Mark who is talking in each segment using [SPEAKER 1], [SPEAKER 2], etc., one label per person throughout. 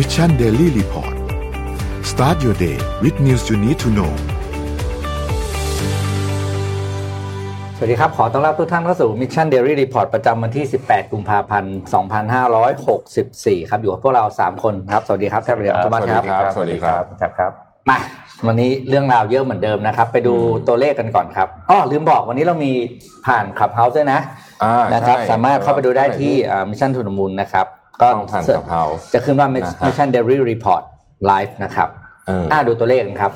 [SPEAKER 1] Mission Daily Report start your day with news you need to know
[SPEAKER 2] สวัสดีครับ ขอต้อนรับทุกท่านเข้าสู่ Mission Daily Report ประจำวันที่ 18 กุมภาพันธ์ 2564 ครับ อยู่กับพวกเรา 3 คนครับ สวัสดีครับแทบเดียวทุกท่านครับ
[SPEAKER 3] สวัสดีครับ
[SPEAKER 2] ครับครับ มา วันนี้เรื่องราวเยอะเหมือนเดิมนะครับ ไปดูตัวเลขกันก่อนครับอ้อลืมบอกวันนี้เรามีผ่าน Clubhouse ด้วยนะ
[SPEAKER 3] อ่า
[SPEAKER 2] นะครับ
[SPEAKER 3] ใช่
[SPEAKER 2] สามารถเข้าไปดูได้ที่อ่า Mission to the Moon นะครับ ก็
[SPEAKER 3] ต้องผ่าน Clubhouse
[SPEAKER 2] จะขึ้นว่า
[SPEAKER 3] นะฮะ
[SPEAKER 2] Mission Daily Report Live นะครับ
[SPEAKER 3] เออ
[SPEAKER 2] อ่าดูตัวเลขกันครับ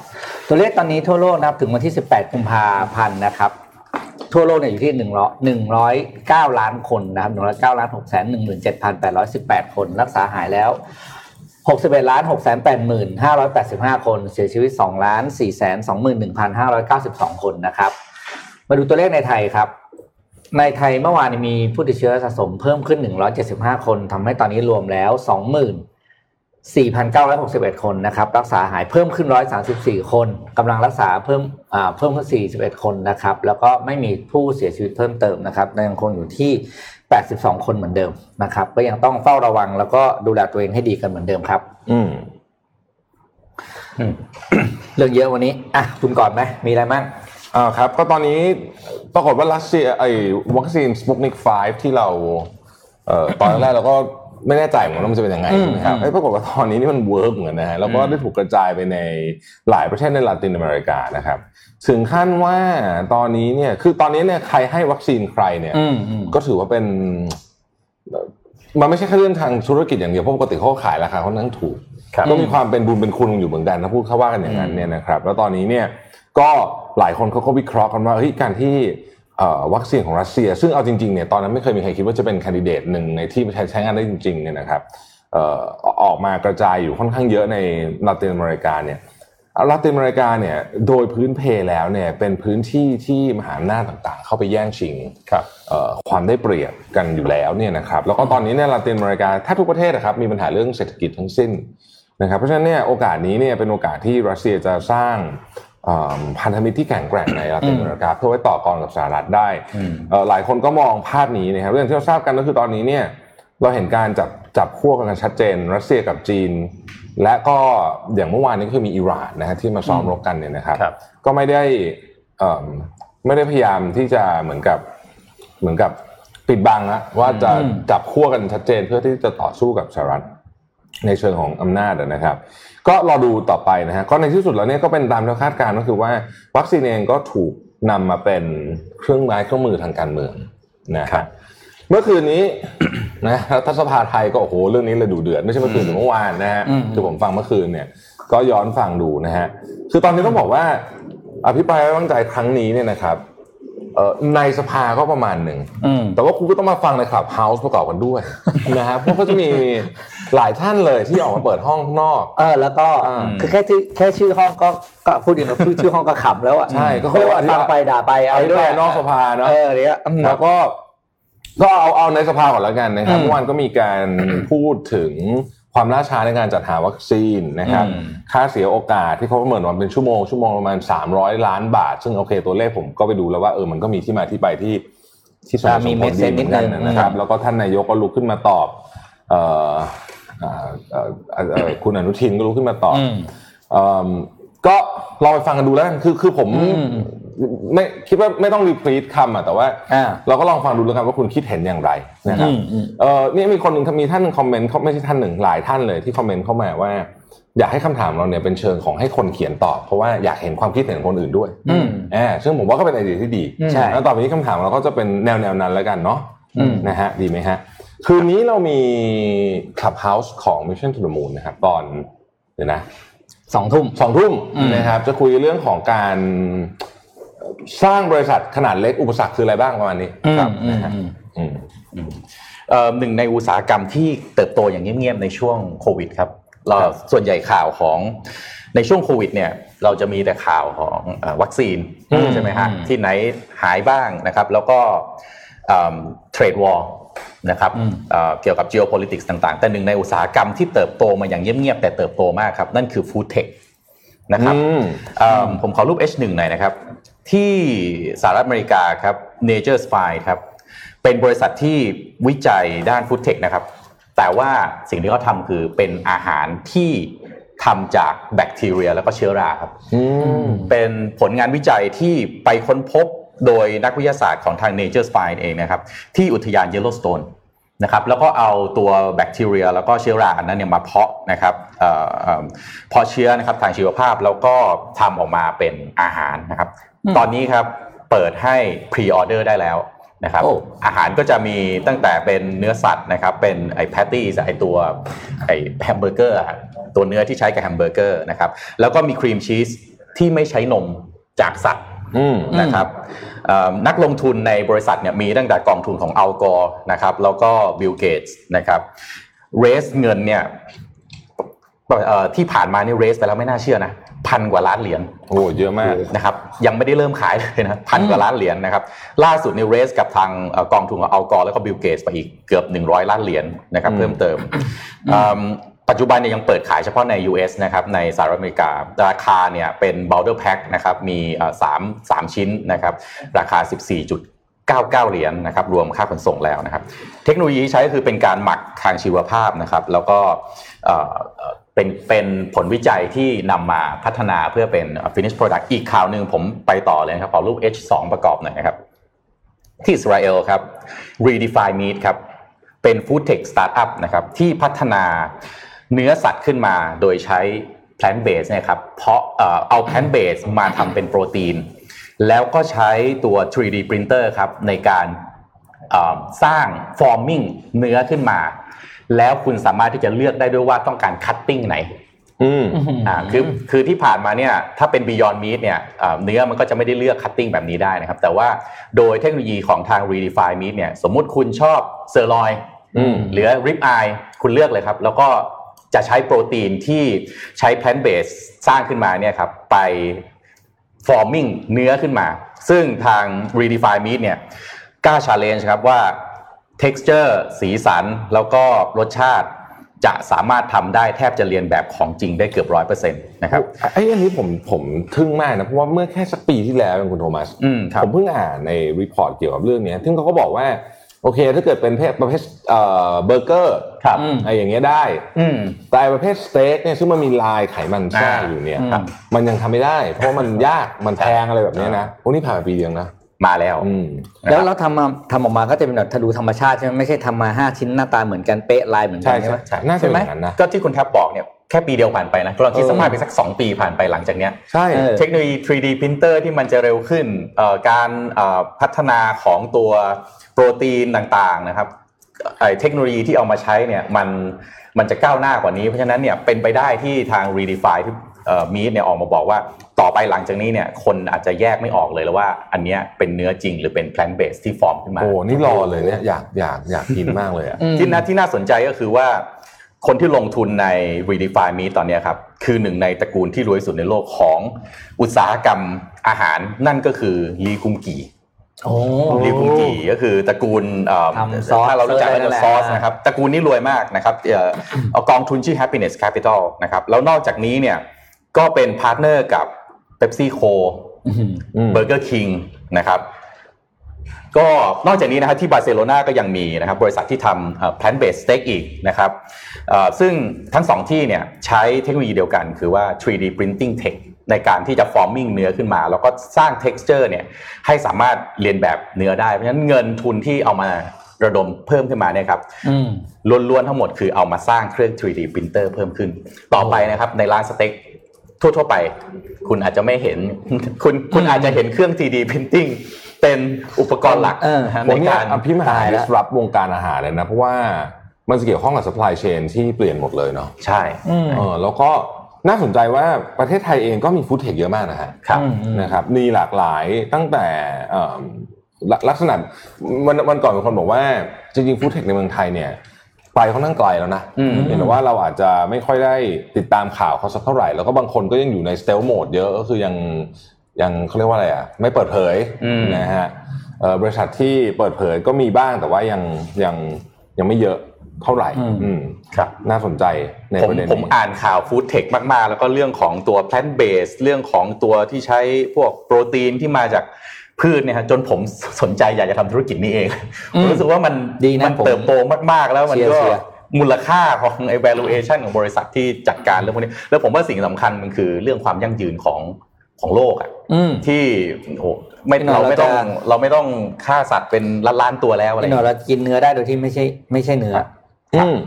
[SPEAKER 2] ตัวเลขตอนนี้ทั่วโลกนะครับถึงวันที่ 18กุมภาพันธ์นะครับทั่วโลกเนี่ยอยู่ที่หนึ่งร้อยหนึ่งร้อยเก้าล้านคนนะครับหนึ่งร้อยเก้าล้านหกแสนหนึ่งหมื่นเจ็ดพันแปดร้อยสิบแปดคน รักษาหายแล้วหกสิบเอ็ดล้านหกแสนแปดหมื่นห้าร้อยแปดสิบห้าคน เสียชีวิตสองล้านสี่แสนสองหมื่นหนึ่งพันห้าร้อยเก้าสิบสองคนนะครับ มาดูตัวเลขในไทยครับ ในไทยเมื่อวานนมีผู้ติดเชื้อสะสมเพิ่มขึ้น 175 คนทำให้ตอนนี้รวมแล้ว 24,961 คนนะครับ รักษาหายเพิ่มขึ้น 134 คนกำลังรักษาเพิ่มอ่าเพิ่มขึ้น 41 คนนะครับ แล้วก็ไม่มีผู้เสียชีวิตเพิ่มเติมนะครับยังคงอยู่ที่ 82 คนเหมือนเดิมนะครับ ก็ยังต้องเฝ้าระวังแล้วก็ดูแลตัวเองให้ดีกันเหมือนเดิมครับ
[SPEAKER 3] อืม
[SPEAKER 2] อืมเรื่องเยอะวันนี้อะคุณก่อนไหมมีอะไรบ้าง
[SPEAKER 3] อ่าครับก็ตอนนี้ปรากฏว่ารัสเซียไอ้วัคซีนสปุตนิก5ที่เราเอ่อตอนแรกเราก็ไม่แน่ใจเหมือนกันว่ามันจะเป็นยังไง
[SPEAKER 2] อืม
[SPEAKER 3] ใช่ไหมครับ
[SPEAKER 2] อืม
[SPEAKER 3] ไอ้ยปรากฏว่าตอนนี้นี่มัน work เหมือนกันนะฮะแล้วก็
[SPEAKER 2] อืม
[SPEAKER 3] ได้ถูกกระจายไปในหลายประเทศในลาตินอเมริกานะครับ ถึงขั้นว่าตอนนี้เนี่ยคือตอนนี้เนี่ยใครให้วัคซีนใครเนี่ย
[SPEAKER 2] อืมอืม
[SPEAKER 3] ก็ถือว่าเป็นเอ่อมันไม่ใช่แค่เรื่องทางธุรกิจอย่างเดียวเพราะปกติเขาก็ขายราคาค่อนข้างถูก
[SPEAKER 2] ครับ
[SPEAKER 3] ก็มีความเป็นบุญเป็นคุณอยู่เหมือนกันนะพูดเขาว่ากันอย่างนั้น
[SPEAKER 2] อืม
[SPEAKER 3] เนี่ยนะครับ แล้วตอนนี้เนี่ย ก็หลายคนเขาก็วิเคราะห์กันว่าเฮ้ยการที่เอ่อวัคซีนของรัสเซีย ซึ่งเอาจริงๆเนี่ยตอนนั้นไม่เคยมีใครคิดว่าจะเป็นแคนดิเดตหนึ่งในที่ใช้ใช้งานได้จริงๆเนี่ยนะครับเอ่อออกมากระจายอยู่ค่อนข้างเยอะในลาตินอเมริกาเนี่ยลาตินอเมริกาเนี่ยโดยพื้นเพแล้วเนี่ยเป็นพื้นที่ที่มหาอำนาจต่างๆ เข้าไปแย่งชิงเอ่อความได้เปรียบกันอยู่แล้วเนี่ยนะครับแล้วก็ตอนนี้เนี่ยลาตินอเมริกาแทบทุกประเทศนะครับมีปัญหาเรื่องเศรษฐกิจทั้งสิ้นนะครับเพราะฉะนั้นเนี่ยโอกาสนี้เนี่ยเป็นโอกาสที่รัสเซียจะสร้างเอ่อ พันธมิตรที่แข็งแกร่งในลาตินอเมริกาเพื่อไว้ต่อกรกับสหรัฐได้
[SPEAKER 2] อืม
[SPEAKER 3] เอ่อหลายคนก็มองภาพนี้นะครับเรื่องที่เราทราบกันก็คือตอนนี้เนี่ยเราเห็นการจับจับขั้วกันชัดเจน รัสเซียกับจีน และก็อย่างเมื่อวานนี้ก็คือมีอิหร่านนะฮะที่มาซ้อมรบกันเนี่ยนะครับ
[SPEAKER 2] ครับ
[SPEAKER 3] ก็ไม่ได้เอิ่มไม่ได้พยายามที่จะเหมือนกับเหมือนกับปิดบังอะว่าจะ
[SPEAKER 2] อืม
[SPEAKER 3] จับขั้วกันชัดเจนเพื่อที่จะต่อสู้กับสหรัฐ ในเชิงของอำนาจอะนะครับ ก็รอดูต่อไปนะฮะก็ในที่สุดแล้วเนี่ยก็เป็นตามที่คาดการณ์ก็คือว่าวัคซีนเองก็ถูกนำมาเป็นเครื่องไม้เครื่องมือทางการเมืองนะครับเมื่อคืนนี้นะรัฐสภาไทยก็โอ้โหเรื่องนี้เลยดูเดือด ไม่ใช่เมื่อคืนแต่เมื่อวานนะฮะ
[SPEAKER 2] อืม
[SPEAKER 3] คือผมฟังเมื่อคืนเนี่ย ก็ย้อนฟังดูนะฮะคือตอนนี้ต้องบอกว่า อภิปรายไว้วางใจครั้งนี้เนี่ยนะครับเอ่อ ในสภาก็ประมาณหนึ่ง
[SPEAKER 2] อืม
[SPEAKER 3] แต่ว่าคุณก็ต้องมาฟังในคลับเฮาส์ประกอบกันด้วยนะฮะเพราะก็จะมีหลายท่านเลยที่ออกมาเปิดห้องข้างนอก
[SPEAKER 2] เออแล้วก็
[SPEAKER 3] อ่า
[SPEAKER 2] คือแค่ชื่อแค่ชื่อห้องก็ก็พูดอย่างพูดชื่อห้องก็ขำแล้วอะ
[SPEAKER 3] ใช่ก็
[SPEAKER 2] เขาเรียกว่า
[SPEAKER 3] เขาเรียก
[SPEAKER 2] ฟั
[SPEAKER 3] ว่า
[SPEAKER 2] งไปด่าไป
[SPEAKER 3] เอา
[SPEAKER 2] อะไร
[SPEAKER 3] ด้
[SPEAKER 2] ด้
[SPEAKER 3] ว
[SPEAKER 2] วยย
[SPEAKER 3] นอกสภาเนาะ
[SPEAKER 2] เออเนี้ยอืม
[SPEAKER 3] แล้วก็ก็เอาเอาในสภาก่อนแล้วกันนะครับ
[SPEAKER 2] อืม
[SPEAKER 3] เมื่อวานก็มีการพูดถึง ความล่าช้าในการจัดหาวัคซีนนะครับ
[SPEAKER 2] อืม
[SPEAKER 3] ค่าเสียโอกาสที่เขาประเมินว่าเป็นชั่วโมงชั่วโมงประมาณ 300 ล้านบาท ซึ่งโอเคตัวเลขผมก็ไปดูแล้วว่าเออมันก็มีที่มาที่ไปที่ที่สมเห
[SPEAKER 2] อ่า
[SPEAKER 3] ตุส
[SPEAKER 2] มี
[SPEAKER 3] มผล
[SPEAKER 2] เมสเซ
[SPEAKER 3] ดี
[SPEAKER 2] จ
[SPEAKER 3] เห
[SPEAKER 2] นิ
[SPEAKER 3] มื
[SPEAKER 2] ด
[SPEAKER 3] อนกัน
[SPEAKER 2] นึง
[SPEAKER 3] นะครับ แล้วก็ท่านนายกก็ลุกขึ้นมาตอบเอ่อเอ่อเอ่อเอ่อเอ่อคุณอนุทินก็ลุกขึ้นมาตอบ
[SPEAKER 2] อืม
[SPEAKER 3] เอิ่มก็ลองไปฟังกันดูแล้วกันคือคือผม
[SPEAKER 2] อืม
[SPEAKER 3] ไม่คิดว่าไม่ต้องรีพลีทคำอะแต่ว่า
[SPEAKER 2] อ่า
[SPEAKER 3] เราก็ลองฟังดูแล้วกันว่าคุณคิดเห็นอย่างไรนะครับ
[SPEAKER 2] อืมอืม
[SPEAKER 3] เออนี่มีคนหนึ่งมีท่านหนึ่งคอมเมนต์เขาไม่ใช่ท่านหนึ่งหลายท่านเลยที่คอมเมนต์เข้ามาว่า อยากให้คำถามเราเนี่ยเป็นเชิงของให้คนเขียนตอบเพราะว่าอยากเห็นความคิดเห็นของคนอื่นด้วย
[SPEAKER 2] อืม
[SPEAKER 3] อ่าซึ่งผมว่าก็เป็นไอเดียที่ดี
[SPEAKER 2] ใช่
[SPEAKER 3] แล้วต่อไปนี้คำถามเราก็จะเป็นแนวแนวนั้นแล้วกันเนาะ
[SPEAKER 2] อืม
[SPEAKER 3] นะฮะดีไหมฮะคืนนี้เรามี Clubhouse ของ Mission to the Moon นะครับตอนเดี๋ยวนะ
[SPEAKER 2] สองทุ่ม
[SPEAKER 3] สองทุ่ม
[SPEAKER 2] อืม
[SPEAKER 3] นะครับจะคุยเรื่องของการ สร้างบริษัทขนาดเล็กอุปสรรคคืออะไรบ้างประมาณนี้
[SPEAKER 2] ครับ
[SPEAKER 3] นะฮะ
[SPEAKER 2] อืม
[SPEAKER 3] อืม
[SPEAKER 4] เอ่อหนึ่งในอุตสาหกรรมที่เติบโตอย่างเงียบๆในช่วงโควิดครับเรา
[SPEAKER 3] ครับ
[SPEAKER 4] ส่วนใหญ่ข่าวของในช่วงโควิดเนี่ยเราจะมีแต่ข่าวของเอ่อวัคซีน
[SPEAKER 3] อืม
[SPEAKER 4] ใช่ไหมฮะ
[SPEAKER 2] อืม
[SPEAKER 4] ที่ไหนหายบ้างนะครับ แล้วก็เทรดวอลนะครับ
[SPEAKER 2] อืม
[SPEAKER 4] เอ่อเกี่ยวกับ geopolitics ต่างๆ แต่หนึ่งในอุตสาหกรรมที่เติบโตมาอย่างเงียบๆแต่เติบโตมากครับ นั่นคือ food tech นะครับ
[SPEAKER 3] อืม
[SPEAKER 4] เอิ่มผมขอรูป H1 หน่อยนะครับ ที่สหรัฐอเมริกาครับ Nature Spy ครับ เป็นบริษัทที่วิจัยด้านฟู้ดเทคนะครับ แต่ว่าสิ่งที่เขาทำคือเป็นอาหารที่ทำจากแบคทีเรียแล้วก็เชื้อราครับ
[SPEAKER 3] อืม
[SPEAKER 4] เป็นผลงานวิจัยที่ไปค้นพบโดยนักวิทยาศาสตร์ของทาง Nature's Fynd เองนะครับ ที่อุทยาน Yellowstone นะครับแล้วก็เอาตัวแบคทีเรีย แล้วก็เชื้อราอันนั้นเนี่ยมาเพาะนะครับเอ่อเอ่อเพาะเชื้อนะครับทางชีวภาพแล้วก็ทำออกมาเป็นอาหารนะครับ ตอนนี้ครับเปิดให้ pre-order ได้แล้วนะครับ
[SPEAKER 2] โอ้
[SPEAKER 4] อาหารก็จะมีตั้งแต่เป็นเนื้อสัตว์นะครับเป็นไอ้ patty ไอ้ตัวไอ้แฮมเบอร์เกอร์อะตัวเนื้อที่ใช้กับแฮมเบอร์เกอร์นะครับแล้วก็มีครีมชีสที่ไม่ใช้นมจากสัตว์
[SPEAKER 3] อืม
[SPEAKER 4] นะครับเอ่อนักลงทุนในบริษัทเนี่ยมีตั้งแต่กองทุนของอัลกอร์นะครับแล้วก็บิลเกตส์นะครับ raise เงินเนี่ยเอ่อที่ผ่านมานี่ raise ไปแล้วไม่น่าเชื่อนะ พันกว่าล้านเหรียญ
[SPEAKER 3] โอ้เยอะมาก
[SPEAKER 4] นะครับยังไม่ได้เริ่มขายเลยนะพันกว่าล้านเหรียญนะครับล่าสุดใน raise กับทางเอ่อกองทุนของอัลกอร์แล้วก็บิลเกตส์ไปอีกเกือบ 100 ล้านเหรียญนะครับ
[SPEAKER 3] อืม
[SPEAKER 4] เพิ่มเติมอืมปัจจุบันเนี่ยยังเปิดขายเฉพาะใน US นะครับในสหรัฐอเมริการาคาเนี่ยเป็น b o w d e r Pack นะครับมีเอ่อสามสามชิ้นนะครับราคา 14.99 เหรียญนะครับรวมค่าขนส่งแล้วนะครับ เทคโนโลยีที่ใช้ก็คือเป็นการหมักทางชีวภาพนะครับแล้วก็ เป็นเป็นผลวิจัยที่นำมาพัฒนาเพื่อเป็น finished product อีกข่าวหนึ่งผมไปต่อเลยครับขอรูป H2 ประกอบหน่อยนะครับ ที่อิสราเอลครับ Redefine Meat ครับ เป็น Food Tech Startup นะครับที่พัฒนาเนื้อสัตว์ขึ้นมาโดยใช้ plant base นะครับเพราะเอา plant base มาทำเป็นโปรตีน แล้วก็ใช้ตัว 3D printer ครับในการสร้าง forming เนื้อขึ้นมา แล้วคุณสามารถที่จะเลือกได้ด้วยว่าต้องการ cutting ไหน
[SPEAKER 3] อืม
[SPEAKER 4] อ่าคือคือที่ผ่านมาเนี่ยถ้าเป็น Beyond Meat เนี่ยเอ่อเนื้อมันก็จะไม่ได้เลือก cutting แบบนี้ได้นะครับ แต่ว่าโดยเทคโนโลยีของทาง Redefine Meat เนี่ยสมมุติคุณชอบเซอร์ลอย
[SPEAKER 3] อืม
[SPEAKER 4] หรือ Rib Eye คุณเลือกเลยครับ แล้วก็จะใช้โปรตีนที่ใช้ plant base สร้างขึ้นมาเนี่ยครับไป forming เนื้อขึ้นมา ซึ่งทาง Redefine Meat เนี่ยกล้า challenge ครับว่า texture สีสัน แล้วก็รสชาติจะสามารถทำได้แทบจะเลียนแบบของจริงได้เกือบร้อยเปอร์เซ็นต์นะครับ
[SPEAKER 3] ไอ้อันนี้ผมผมทึ่งมากนะ เพราะว่าเมื่อแค่สักปีที่แล้วเองคุณโทมัส
[SPEAKER 4] อืมครับ
[SPEAKER 3] ผมเพิ่งอ่านใน report เกี่ยวกับเรื่องเนี้ยซึ่งเขาก็บอกว่า โอเค ถ้าเกิดเป็นเพศประเภทเอ่อเบอร์เกอร์
[SPEAKER 4] ครับ
[SPEAKER 3] ไอ้อย่างเงี้ยได้
[SPEAKER 4] อืม
[SPEAKER 3] แต่ไอ้ประเภทสเต็กเนี่ยซึ่งมันมีลายไขมันแทรก
[SPEAKER 4] อ่า
[SPEAKER 3] อยู่เนี่ย
[SPEAKER 2] ครับ
[SPEAKER 3] มันยังทำไม่ได้ เพราะว่ามันยากมันแพงอะไรแบบเนี้ยนะโอ้นี่ผ่านมาปีเดียวนะ
[SPEAKER 4] มาแล้ว
[SPEAKER 3] อืม
[SPEAKER 2] แล้วเราทำมาทำออกมาก็จะเป็นแบบทะลุธรรมชาติใช่ไหมไม่ใช่ทำมาห้าชิ้นหน้าตาเหมือนกันเป๊ะลายเหมือนกั
[SPEAKER 3] ใช่
[SPEAKER 2] นใช่
[SPEAKER 3] ใช่
[SPEAKER 2] ไหม
[SPEAKER 3] ใช่น่าจะเป็นอย่างนั้นนะ
[SPEAKER 4] ก็ที่คุณแทบบอกเนี่ยแค่ปีเดียวผ่านไปนะลองคิดสมัยไปสัก 2 ปีผ่านไปหลังจากเนี้ย
[SPEAKER 3] ใช่
[SPEAKER 2] เออ
[SPEAKER 4] เทคโนโลยี 3D printer ที่มันจะเร็วขึ้นเอ่อการเอ่อพัฒนาของตัวโปรตีนต่างๆนะครับไอ้เทคโนโลยีที่เอามาใช้เนี่ยมันมันจะก้าวหน้ากว่านี้เพราะฉะนั้นเนี่ยเป็นไปได้ที่ทาง Redefine ที่ มีดเนี่ยออกมาบอกว่าต่อไปหลังจากนี้เนี่ยคนอาจจะแยกไม่ออกเลยแล้วว่า อันเนี้ยเป็นเนื้อจริงหรือเป็น plant based ที่ฟอร์มขึ้นมา
[SPEAKER 3] โอ้นี่รอเลยเนี่ยอยากอยากอยากกินมากเลยอะ
[SPEAKER 4] ที่น่าที่น่าสนใจก็คือว่า คนที่ลงทุนใน Redefine Meat ตอนเนี้ยครับ คือหนึ่งในตระกูลที่รวยสุดในโลกของอุตสาหกรรมอาหารนั่นก็คือลีกุมกี
[SPEAKER 2] โอ้
[SPEAKER 4] ลีกุมกีก็คือตระกูลเอ่อ
[SPEAKER 2] ทำซอส
[SPEAKER 4] ถ้าเรารู้จัก
[SPEAKER 2] เออ
[SPEAKER 4] ก็
[SPEAKER 2] นั่นแห
[SPEAKER 4] จะ
[SPEAKER 2] ละ
[SPEAKER 4] ซอสนะครับตระกูลนี้รวยมากนะครับเอ่อเอากองทุนชื่อ Happiness Capital นะครับแล้วนอกจากนี้เนี่ย ก็เป็น partner กับ PepsiCo
[SPEAKER 3] อืม
[SPEAKER 4] เบอร์เกอร์คิงนะครับก็นอกจากนี้นะครับที่บาร์เซโลนาก็ยังมีนะครับบริษัทที่ทำ plant based steak อีกนะครับเอ่อซึ่งทั้งสองที่เนี่ยใช้เทคโนโลยีเดียวกัน คือว่า 3D printing tech ในการที่จะ forming เนื้อขึ้นมา แล้วก็สร้าง texture เนี่ยให้สามารถเรียนแบบเนื้อได้ เพราะฉะนั้นเงินทุนที่เอามาระดมเพิ่มขึ้นมาเนี่ยครับ
[SPEAKER 2] อืม
[SPEAKER 4] ล้วนๆทั้งหมดคือเอามาสร้างเครื่อง 3D printer เพิ่มขึ้น ต่อไปนะครับในร้านสเต็ก ทั่วๆไป คุณอาจจะไม่เห็น คุณคุณอาจจะเห็นเครื่อง 3D printing เป็นอุปกรณ์หลัก
[SPEAKER 2] เออ
[SPEAKER 4] นะฮะ
[SPEAKER 3] ผ
[SPEAKER 4] ใน
[SPEAKER 3] มเนี่ย
[SPEAKER 4] การ
[SPEAKER 3] อภิมหา
[SPEAKER 2] ตายแล้ว
[SPEAKER 3] disrupt วงการอาหารเลยนะ เพราะว่ามันจะเกี่ยวข้องกับ supply chain ที่เปลี่ยนหมดเลยเนาะ
[SPEAKER 4] ใช่
[SPEAKER 2] อืม
[SPEAKER 3] เออแล้วก็น่าสนใจว่าประเทศไทยเองก็มีฟู้ดเทคเยอะมากนะฮะ
[SPEAKER 4] ครับ
[SPEAKER 2] อืมอืม
[SPEAKER 3] นะครับมีหลากหลายตั้งแต่เอิ่มลักลักษณะวันวันก่อนมีคนบอกว่าจริงๆฟู้ดเทคในเมืองไทยเนี่ย ไปค่อนข้างไกลแล้วนะ
[SPEAKER 4] อืม
[SPEAKER 3] เห็นแต่ว่าเราอาจจะไม่ค่อยได้ติดตามข่าวเขาสักเท่าไหร่ แล้วก็บางคนก็ยังอยู่ในสเตลโหมดเยอะก็คือยังยังเขาเรียกว่าอะไรอะไม่เปิดเผย
[SPEAKER 4] อืม
[SPEAKER 3] นะฮะเอ่อบริษัทที่เปิดเผยก็มีบ้างแต่ว่ายังยังยังไม่เยอะเท่าไหร่
[SPEAKER 2] อืม
[SPEAKER 3] อืม
[SPEAKER 4] ครับ
[SPEAKER 3] น่าสนใจใน
[SPEAKER 4] ผม
[SPEAKER 3] ประเด็น
[SPEAKER 4] ผม
[SPEAKER 3] นี้
[SPEAKER 4] อ่านข่าวฟู้ดเทคมาก ๆ แล้วก็เรื่องของตัว plant based เรื่องของตัวที่ใช้พวกโปรตีนที่มาจาก พืชเนี่ยฮะจนผมสนใจอยากจะทำธุรกิจนี้เอง
[SPEAKER 2] อืม
[SPEAKER 4] ผมรู้สึกว่ามัน
[SPEAKER 2] ดีนะ
[SPEAKER 4] มัน
[SPEAKER 2] ผม
[SPEAKER 4] เติบโตมากๆแล้วมันก็
[SPEAKER 2] เชียร์
[SPEAKER 4] มูลค่าของ evaluation ของบริษัทที่จัดการเรื่องพวกนี้ แล้วผมว่าสิ่งสำคัญมันคือเรื่องความยั่งยืนของของโลกอะ
[SPEAKER 2] อืม
[SPEAKER 4] ที่โอ้ไม่
[SPEAKER 2] พี่หน่อย
[SPEAKER 4] เราไม่ต้อง
[SPEAKER 2] เราจะ
[SPEAKER 4] เราไม่ต้องฆ่าสัตว์เป็นล้านล้านๆตัวแล้วอะไร
[SPEAKER 2] พี่หน่อยเรากินเนื้อได้โดยที่ไม่ใช่ไม่ใช่เนื้อ
[SPEAKER 3] อืม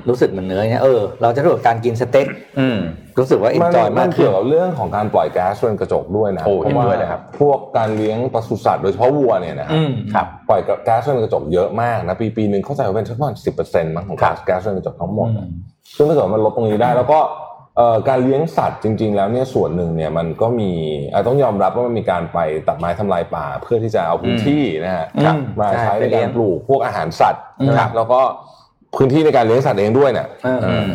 [SPEAKER 2] รู้สึกเหมือนเนื้อเนี่ยเออเราจะรู้สึกการกินสเต็ก
[SPEAKER 4] อืม
[SPEAKER 2] รู้สึกว่าอินจอย
[SPEAKER 3] มั
[SPEAKER 2] มาก
[SPEAKER 3] น
[SPEAKER 2] ขึ้
[SPEAKER 3] เกี่
[SPEAKER 2] น
[SPEAKER 3] ยวกับเรื่องของการปล่อยแก๊สเรือนกระจกด้วยนะ
[SPEAKER 4] โอ้
[SPEAKER 3] เพ
[SPEAKER 4] เห็น
[SPEAKER 3] ราะ
[SPEAKER 4] ด้
[SPEAKER 3] ว่า
[SPEAKER 4] วยเลยครับ
[SPEAKER 3] พวกการเลี้ยงปศุสัตว์โดยเฉพาะวัวเนี่ยนะ
[SPEAKER 2] อืม
[SPEAKER 4] ครับ
[SPEAKER 3] ปล่อยแก๊สเรือนกระจกเยอะมากนะปีปีหนึ่งเข้าใจว่าเป็นสักประมาณสิบเปอร์เซ็นต์มั้งของ
[SPEAKER 4] ครับ
[SPEAKER 3] แก๊สเรือนกระจกทั้งหมดนะซึ่งถ้าเกิดมันลดตรงนี้ได้แล้วก็เอ่อการเลี้ยงสัตว์จริง ๆ แล้วเนี่ยส่วนหนึ่งเนี่ยมันก็มีเอ่อต้องยอมรับว่ามันมีการไปตัดไม้ทำลายป่า เพื่อที่จะเอาพื้นที่นะฮะ
[SPEAKER 2] ครับ
[SPEAKER 3] มาใช้
[SPEAKER 2] ใช่
[SPEAKER 3] ใน
[SPEAKER 2] ไปเลี้
[SPEAKER 3] กาย
[SPEAKER 2] ง
[SPEAKER 3] รปลูกพวกอาหารสัตว์
[SPEAKER 2] อืม
[SPEAKER 3] นะครับแล้วก็ พื้นที่ในการเลี้ยงสัตว์เองด้วยเนี่ย
[SPEAKER 2] เออ
[SPEAKER 3] เออ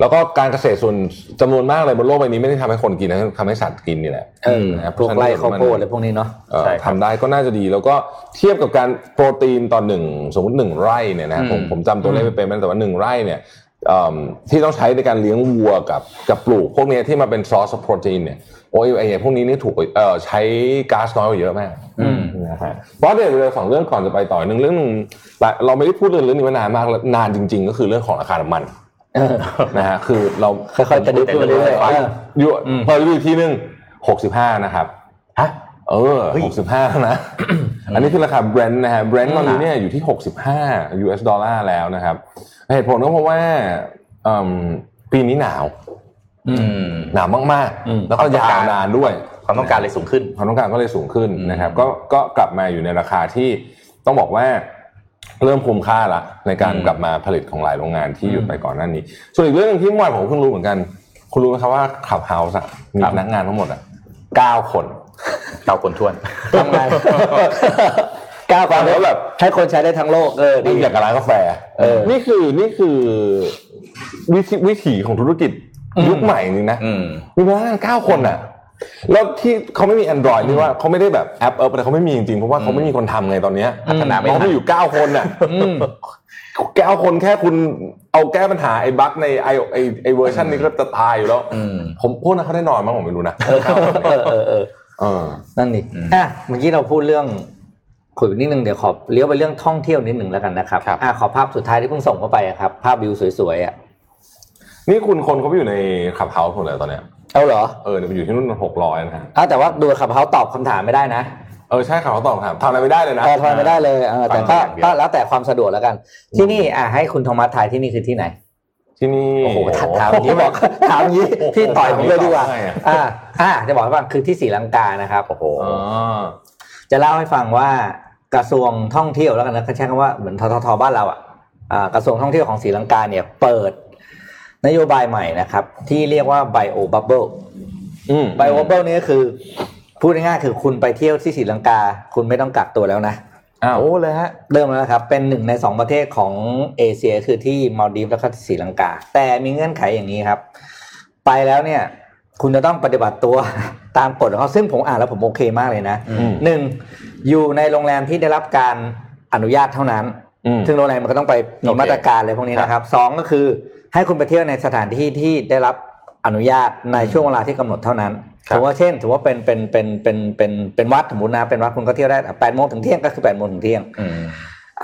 [SPEAKER 3] แล้วก็การเกษตรส่วนจำนวนมากเลยบนโลกใบนี้ไม่ได้ทำให้คนกินนะทำให้สัตว์กินนี่แหละ
[SPEAKER 2] เออ
[SPEAKER 3] นะครับ
[SPEAKER 2] พวกไร่ข้าวโพด
[SPEAKER 3] เพ
[SPEAKER 2] อะไร
[SPEAKER 3] ระฉะนั้น
[SPEAKER 2] พวกนี้เนาะ
[SPEAKER 3] เอ่อ
[SPEAKER 4] ใช่ครับ
[SPEAKER 3] ทำได้ก็น่าจะดี แล้วก็เทียบกับการโปรตีนต่อหนึ่งสมมติหนึ่งไร่เนี่ยนะผม
[SPEAKER 4] อืม
[SPEAKER 3] ผมจำตัวเลขไม่เป็นแต่ว่าหนึ่งไร่เนี่ยเอิ่มที่ต้องใช้ในการเลี้ยงวัวกับกับปลูกพวกเนี้ยที่มาเป็นซอสโปรตีนเนี่ย โอ้ยไอ้พวกนี้นี่ถูกเอ่อใช้ก๊าซน้อยกว่าเยอะมาก
[SPEAKER 2] อืม
[SPEAKER 3] นะฮะเพราะเดี๋ยวเราสองเรื่องก่อนจะไปต่อหนึ่งเรื่องหนึ่งเราไม่ได้พูดเรื่องเรื่องนี้มานานมากแล้วนานจริง ๆ ก็คือเรื่องของราคาน้ำมัน
[SPEAKER 2] เออ
[SPEAKER 3] นะฮะคือเรา
[SPEAKER 2] ค่อยๆกระดึ๊บขึ้นมาเรื่อยๆ
[SPEAKER 3] ไป
[SPEAKER 2] เออ
[SPEAKER 3] อยู่
[SPEAKER 2] อืม
[SPEAKER 3] พอดูอีกทีหนึงหกสิบห้านะครับ
[SPEAKER 4] ฮะ
[SPEAKER 3] เออ
[SPEAKER 4] เฮ้ย
[SPEAKER 3] หกสิบห้านะ อันนี้คือราคาเบรนท์นะฮะเบรนท์ตอนนี้เนี่ยอยู่ที่หกสิบห้า US ดอลลาร์แล้วนะครับเหตุผลก็เพราะว่าอืมปีนี้หนาว
[SPEAKER 2] อื
[SPEAKER 4] อื
[SPEAKER 2] ม
[SPEAKER 4] ม
[SPEAKER 3] หนาวมาก
[SPEAKER 2] อืม
[SPEAKER 3] ๆแล้วก็ยาวนานด้วย
[SPEAKER 4] ความต้องการเลยสูงขึ้น
[SPEAKER 3] ความต้องการก็เลยสูงขึ้น
[SPEAKER 4] อืม
[SPEAKER 3] นะครับ ก็ก็กลับมาอยู่ในราคาที่ต้องบอกว่าเริ่มคุ้มค่าละในการกลับมาผลิตของหลายโรงงานที่หยุดไปก่อนหน้านี้ ส่วนอีกเรื่องหนึงที่เมื่อวานผมเพิ่งรู้เหมือนกัน คุณรู้ไหมครับว่าขับเฮาส์มีพนักงานทั้งหมดอะเก้าคน
[SPEAKER 4] เก่าคนทวน
[SPEAKER 2] ทำไงก้าวความ
[SPEAKER 3] แล้วแบบ
[SPEAKER 2] ให้คนใช้ได้ทั้งโลกเออดี
[SPEAKER 3] นี่อย่างกับร้านกาแฟ
[SPEAKER 2] เออ
[SPEAKER 3] นี่คือนี่คือวิธีวิถีของธุรกิจ
[SPEAKER 2] อืม
[SPEAKER 3] ยุคใหม่จริงนะ
[SPEAKER 4] อืม
[SPEAKER 3] มีพนักงานเก้าคนอะแล้วที่เขาไม่มี Android นี่ว่าเขาไม่ได้แบบแอปเออแต่เขาไม่มีจริงๆเพราะว่าเขาไม่มีคนทำไงตอนเนี้ย
[SPEAKER 4] พัฒนาไม่ทัน
[SPEAKER 3] เขาไม่อยู่เก้าคนอะ
[SPEAKER 2] อืม
[SPEAKER 3] เก้าคนแค่คุณเอาแก้ปัญหาไอ้ bug ในไอไอไอเวอร์ชันนี้ก็จะตายอยู่แล้ว
[SPEAKER 4] อืม
[SPEAKER 3] ผมพวกนั้นเขาได้นอนมั้งผมไม่รู้นะ
[SPEAKER 2] เออเออเออเออ
[SPEAKER 3] เออ
[SPEAKER 2] นั่นนี่
[SPEAKER 4] อืม
[SPEAKER 2] อะเมื่อกี้เราพูดเรื่องคุยนิดนึงเดี๋ยวขอเลี้ยวไปเรื่องท่องเที่ยวนิดหนึ่งแล้วกันนะครับ
[SPEAKER 4] ครับ
[SPEAKER 2] อะขอภาพสุดท้ายที่เพิ่งส่งเข้าไปอะครับ ภาพวิวสวยๆอะ
[SPEAKER 3] นี่คุณคนเขาไปอยู่ในขับเฮาส์หมดเลยตอนเนี้ย
[SPEAKER 2] เอาเหรอ
[SPEAKER 3] เออเนี่ยไปอยู่ที่นู่นหกร้อยนะฮะ
[SPEAKER 2] อ้าวแต่ว่าดูขับเขาตอบคำถามไม่ได้นะ
[SPEAKER 3] เออใช่ขับเขาตอบคำถามทำอะไรไม่ได้เลยนะ
[SPEAKER 2] เออทำไม่ได้เลยเออแต่ก็
[SPEAKER 4] ฟังอย่างเดียว
[SPEAKER 2] ก็แล้วแต่ความสะดวกแล้วกัน ที่นี่อะให้คุณโทมัสทายที่นี่คือที่ไหน
[SPEAKER 3] ที่นี่
[SPEAKER 2] โอ้โหถามถามอย่างนี้บอกถามอย่างนี้พี่ต่อยผมเลยดีกว่า
[SPEAKER 3] ไงอะ
[SPEAKER 2] อ่าอ่าจะบอกให้ฟังคือที่ศรีลังกานะครับ
[SPEAKER 4] โอ้โห
[SPEAKER 3] อ๋อ
[SPEAKER 2] จะเล่าให้ฟังว่ากระทรวงท่องเที่ยวแล้วกันนะเขาใช้คำว่าเหมือนทททบ้านเราอะอ่ากระทรวงท่องเที่ยวของศรีลังกาเนี่ยเปิด นโยบายใหม่นะครับ ที่เรียกว่า Bio Bubble
[SPEAKER 3] อืม
[SPEAKER 2] Bio Bubble นี่ก็คือ พูดง่ายๆคือคุณไปเที่ยวที่ศรีลังกา คุณไม่ต้องกักตัวแล้วนะ
[SPEAKER 3] อ้าว
[SPEAKER 4] โอ้เลยฮะ
[SPEAKER 2] เริ่มแล้วนะครับ เป็นหนึ่งในสองประเทศของเอเชียคือที่มาลดีฟและก็ศรีลังกา แต่มีเงื่อนไขอย่างนี้ครับ ไปแล้วเนี่ย คุณจะต้องปฏิบัติตัวตามกฎของเขาซึ่งผมอ่านแล้วผมโอเคมากเลยนะ
[SPEAKER 3] อืม
[SPEAKER 2] หนึ่งอยู่ในโรงแรมที่ได้รับการอนุญาตเท่านั้น
[SPEAKER 3] อืม
[SPEAKER 2] ซึ่งโรงแรมมันก็ต้องไปมี
[SPEAKER 4] โอเค
[SPEAKER 2] มาตรการอะไรพวกนี้นะครับสองก็คือให้คุณไปเที่ยวในสถานที่ที่ได้รับอนุญาตในช่วงเวลาที่กำหนดเท่านั้น
[SPEAKER 4] ครับ
[SPEAKER 2] ถือว่าเช่นถือว่าเป็นเป็นเป็นเป็นเป็นเป็นวัดสมมตินะเป็นวัดคุณก็เที่ยวได้แปดโมงถึงเที่ยงก็คือแปดโมงถึงเที่ยง
[SPEAKER 4] อืม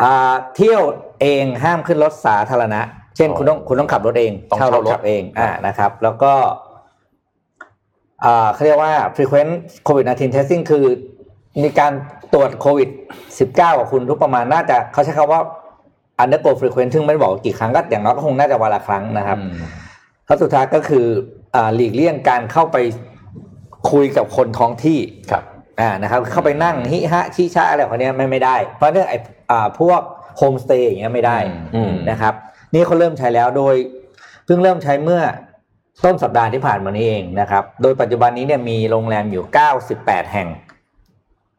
[SPEAKER 2] อ่าเที่ยวเองห้ามขึ้นรถสาธารณะ เช่น
[SPEAKER 4] อ๋อ
[SPEAKER 2] คุณต้องคุณต้องขับรถเอง
[SPEAKER 4] ต้อง
[SPEAKER 2] เช่ารถ
[SPEAKER 4] เช่ารถ
[SPEAKER 2] ถเองอ่านะครับ แล้วก็อ่าเขาเรียกว่า frequent covid 19 testing คือ มีการตรวจโควิด 19 กับคุณทุกประมาณน่าจะเขาใช้คำว่า undergo frequent ซึ่งไม่ได้บอกว่ากี่ครั้งก็อย่างน้อยก็คงน่าจะวันละครั้งนะครับ
[SPEAKER 4] อืม
[SPEAKER 2] แล้วสุดท้ายก็คืออ่าหลีกเลี่ยงการเข้าไปคุยกับคนท้องที่
[SPEAKER 4] ครับ
[SPEAKER 2] อ่านะครับ เข้าไปนั่งฮิฮะชี้ชะอะไรของเนี้ยไม่ไม่ได้ เพราะเรื่องไอ้อ่าพวกโฮมสเตย์อย่างเงี้ยไม่ได้
[SPEAKER 3] อืม
[SPEAKER 2] นะครับ นี่เขาเริ่มใช้แล้วโดยเพิ่งเริ่มใช้เมื่อต้นสัปดาห์ที่ผ่านมานี้เองนะครับ โดยปัจจุบันนี้เนี่ยมีโรงแรมอยู่ 98 แห่ง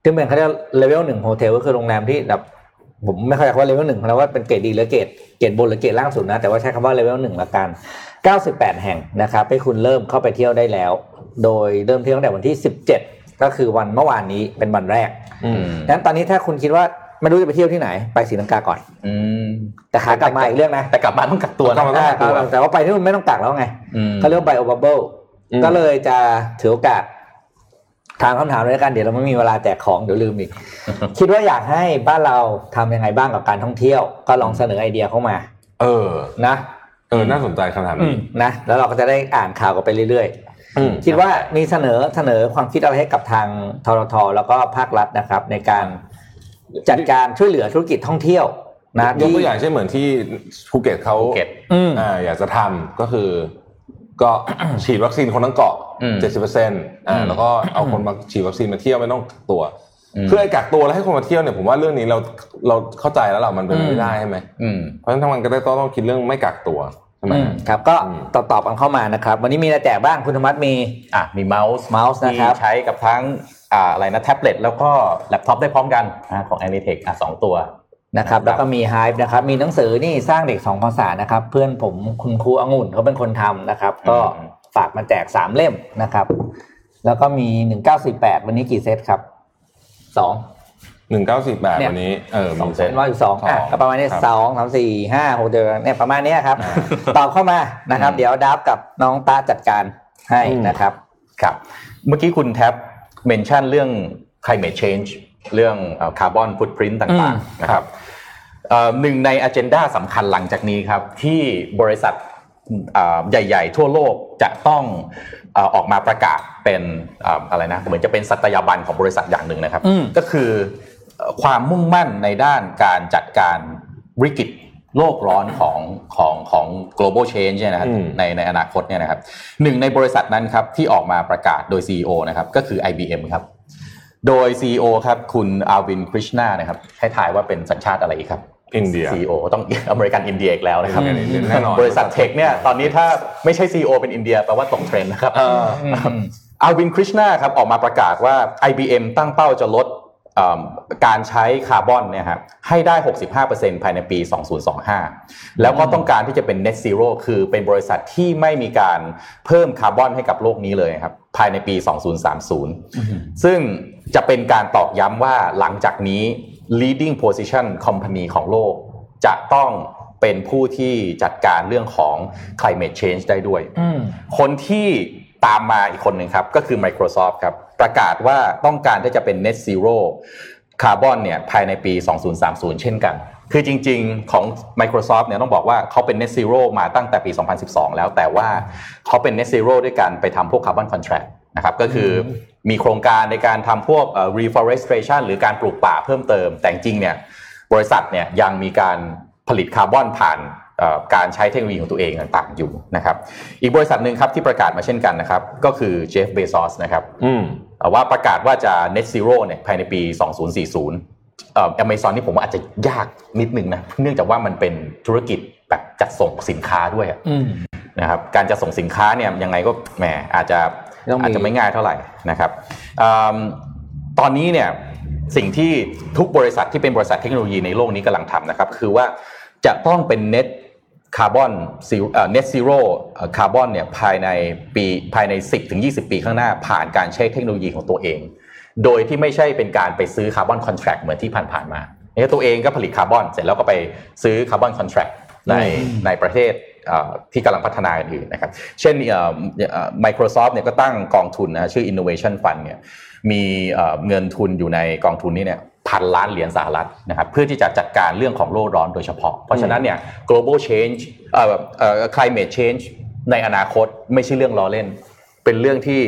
[SPEAKER 2] ซึ่งเป็นเขาเรียก level หนึ่ง hotel ก็คือโรงแรมที่แบบผมไม่เข้าใจว่าเลเวลหนึ่งแล้วว่าเป็นเกรดดีหรือเกรดเกรดบนหรือเกรดล่างสุดนะ แต่ว่าใช้คำว่าเลเวลหนึ่งละกัน 98 แห่งนะครับให้คุณเริ่มเข้าไปเที่ยวได้แล้ว โดยเริ่มเที่ยวตั้งแต่วันที่ 17 ก็คือวันเมื่อวานนี้เป็นวันแรก
[SPEAKER 3] อืม
[SPEAKER 2] ดังนั้นตอนนี้ถ้าคุณคิดว่าไม่รู้จะไปเที่ยวที่ไหนไปศรีลังกาก่อน
[SPEAKER 4] อืม
[SPEAKER 2] แต่ขากลับมาอีกเรื่องนะ
[SPEAKER 4] แต่กลับมาต้องกักตัวนะ
[SPEAKER 2] อ่าแต่ว่าไปที่นู่นไม่ต้องกักแล้วไง
[SPEAKER 4] อืม
[SPEAKER 2] เขาเรียกว่าไบโอบับเบิล
[SPEAKER 3] อืม
[SPEAKER 2] ก็เลยจะถือโอกาส ถามคำถามเลยละกันเดี๋ยวเราไม่มีเวลาแจกของเดี๋ยวลืมอีก คิดว่าอยากให้บ้านเราทำยังไงบ้างกับการท่องเที่ยว ก็ลองเสนอไอเดียเข้ามา
[SPEAKER 3] เออ
[SPEAKER 2] นะ
[SPEAKER 3] เออน่าสนใจขนาดนี้
[SPEAKER 2] นะแล้วเราก็จะได้อ่านข่าวกันไปเรื่อย
[SPEAKER 3] อืม
[SPEAKER 2] ๆคิดว่ามีเสนอเสนอความคิดอะไรให้กับทางทททแล้วก็ภาครัฐนะครับ ในการจัดการช่วยเหลือธุรกิจท่องเที่ยวนะ
[SPEAKER 3] ยกตัวอย่างเช่นเหมือนที่ภูเก็ตเขา
[SPEAKER 4] ภูเก็ต
[SPEAKER 2] อืม
[SPEAKER 3] อ่าอยากจะทำก็คือ ก็ฉีดวัคซีนคนทั้งเกาะ
[SPEAKER 4] อืม
[SPEAKER 3] เจ็ดสิบเปอร์เซ็นต์อ่า
[SPEAKER 4] อืม
[SPEAKER 3] แล้วก็เอาคนมาฉีดวัคซีนมาเที่ยวไม่ต้องกักตัว
[SPEAKER 4] อืม
[SPEAKER 3] คือไอ้กักตัวแล้วให้คนมาเที่ยวเนี่ยผมว่าเรื่องนี้เราเราเข้าใจแล้วแหละมันเป็นไปไม่ได้ใช่ไหม
[SPEAKER 4] อืม
[SPEAKER 3] เพราะฉะนั้นทางมันก็ได้ต้องต้องคิดเรื่องไม่กักตัวใช่ไหม
[SPEAKER 2] อืมครับก็
[SPEAKER 3] อืม
[SPEAKER 2] ตอบตอบกันเข้ามานะครับ วันนี้มีอะไรแจกบ้างคุณโทมัสมี
[SPEAKER 4] อะมีเมาส์
[SPEAKER 2] เมาส์นะครับ
[SPEAKER 4] ที่ใช้กับทั้งอ่าอะไรนะแท็บเล็ตแล้วก็แล็ปท็อปได้พร้อมกันอะของ a n i t e c h อะสองตัว
[SPEAKER 2] นะครับ
[SPEAKER 4] ครับ
[SPEAKER 2] แล้วก็มีไฮป์นะครับ มีหนังสือนี่สร้างเด็กสองภาษานะครับ เพื่อนผมคุณครูองุ่นเขาเป็นคนทำนะครับ ก็ฝากมาแจกสามเล่มนะครับ แล้วก็มีหนึ่งเก้าสี่แปดวันนี้กี่เซตครับสอง
[SPEAKER 3] หนึ่งเก้าสี่แปด
[SPEAKER 2] เนี่ย
[SPEAKER 3] วันนี้เออ
[SPEAKER 4] สอง
[SPEAKER 3] มี
[SPEAKER 4] เซต
[SPEAKER 2] ร้อยอยู่สองอะ
[SPEAKER 3] สอง
[SPEAKER 2] ก็ประมาณนี้
[SPEAKER 3] ครับ
[SPEAKER 2] สองสามสี่ห้าหกเดือนเนี่ยประมาณเนี้ยครับ ตอบเข้ามานะครับ เดี๋ยวดับกับน้องตาจัดการให้นะครับ
[SPEAKER 4] ครับ เมื่อกี้คุณแท็บเมนชั่นเรื่อง climate change เรื่องคาร์บอนฟุตพิ้น
[SPEAKER 2] อื
[SPEAKER 4] ต่าง
[SPEAKER 2] ม
[SPEAKER 4] ๆนะครับเอ่อหนึ่งในอ g e n d a สำคัญหลังจากนี้ครับ ที่บริษัทเอ่อใหญ่ ๆ ทั่วโลกจะต้องเอ่อออกมาประกาศเป็นเอ่ออะไรนะเหมือนจะเป็นสัตยาบันของบริษัทอย่างหนึ่งนะครับ
[SPEAKER 2] อืม
[SPEAKER 4] ก็คือเอ่อความมุ่งมั่นในด้านการจัดการวิกฤตโลกร้อนของของของ global change เนี่ยนะครับ
[SPEAKER 3] อืม
[SPEAKER 4] ในในอนาคตเนี่ยนะครับหนึ่งในบริษัทนั้นครับที่ออกมาประกาศโดย CEO นะครับก็คือ IBM ครับ โดย CEO ครับคุณอาวินคริชนานะครับให้ถ่ายว่าเป็นสัญชาติอะไรอีกครับ
[SPEAKER 3] อินเดีย
[SPEAKER 4] CEO ต้องอเมริกันอินเดียอีกแล้วนะครับ
[SPEAKER 3] อเมริกันอินเดียแน่นอน
[SPEAKER 4] บริษัทเทคเนี่ยตอนนี้ถ้าไม่ใช่ CEO เป็นอินเดียแปลว่าตกเทรนด์นะครับ
[SPEAKER 3] เออ
[SPEAKER 4] อาวินคริชนาครับออกมาประกาศว่า IBM ตั้งเป้าจะลดเอิ่ม การใช้คาร์บอนเนี่ยครับให้ได้ 65%ภายในปี 2025 แล้วก็ต้องการที่จะเป็น net zero คือเป็นบริษัทที่ไม่มีการเพิ่มคาร์บอนให้กับโลกนี้เลยครับภายในปี 2030 ซึ่งจะเป็นการตอกย้ำว่าหลังจากนี้ leading position company ของโลก จะต้องเป็นผู้ที่จัดการเรื่องของ climate change ได้ด้วย
[SPEAKER 2] อืม
[SPEAKER 4] คนที่ ตามมาอีกคนหนึ่งครับ ก็คือ Microsoft ครับ ประกาศว่าต้องการที่จะเป็น net zero คาร์บอนเนี่ยภายในปี 2030 เช่นกัน คือจริงๆของ Microsoft เนี่ยต้องบอกว่าเขาเป็น net zero มาตั้งแต่ปี 2012 แล้วแต่ว่าเขาเป็น net zero ด้วยการไปทำพวก carbon contract นะครับก็คือมีโครงการในการทำพวกเอ่อ reforestation หรือการปลูกป่าเพิ่มเติม แต่จริงๆเนี่ยบริษัทเนี่ยยังมีการผลิตคาร์บอนผ่านเอ่อ การใช้เทคโนโลยีของตัวเองต่างๆอยู่นะครับอีกบริษัทหนึ่งครับที่ประกาศมาเช่นกันนะครับก็คือเจฟเบซอสนะครับ
[SPEAKER 3] อืม
[SPEAKER 4] เอ่อว่าประกาศว่าจะ net zero เนี่ยภายในปี 2040เอ่อ Amazon นี่ผมว่าอาจจะยากนิดนึงนะเนื่องจากว่ามันเป็นธุรกิจแบบจัดส่งสินค้าด้วยอะ
[SPEAKER 2] อืม
[SPEAKER 4] นะครับการจะส่งสินค้าเนี่ยยังไงก็แหมอาจจะ
[SPEAKER 2] ต้องมี
[SPEAKER 4] อาจจะไม่ง่ายเท่าไหร่นะครับอืมตอนนี้เนี่ยสิ่งที่ทุกบริษัทที่เป็นบริษัทเทคโนโลยีในโลกนี้กำลังทำนะครับ คือว่าจะต้องเป็น net คาร์บอน net zero คาร์บอนเนี่ยภายในปีภายใน 10ถึง20 ปีข้างหน้าผ่านการใช้เทคโนโลยีของตัวเอง โดยที่ไม่ใช่เป็นการไปซื้อคาร์บอน contract เหมือนที่ผ่านๆมาเนี่ยตัวเองก็ผลิตคาร์บอน เสร็จแล้วก็ไปซื้อคาร์บอน contract ในในประเทศเอ่อที่กำลังพัฒนาอื่นๆนะครับ เช่นเอ่อเอ่อ Microsoft เนี่ยก็ตั้งกองทุนนะชื่อ Innovation Fund เนี่ยมีเอ่อเงินทุนอยู่ในกองทุนนี้เนี่ย พันล้านเหรียญสหรัฐนะครับเพื่อที่จะจัดการเรื่องของโลกร้อนโดยเฉพาะ เพราะฉะนั้นเนี่ย global change เอ่อเอ่อ climate change ในอนาคตไม่ใช่เรื่องล้อเล่น เป็นเรื่องที่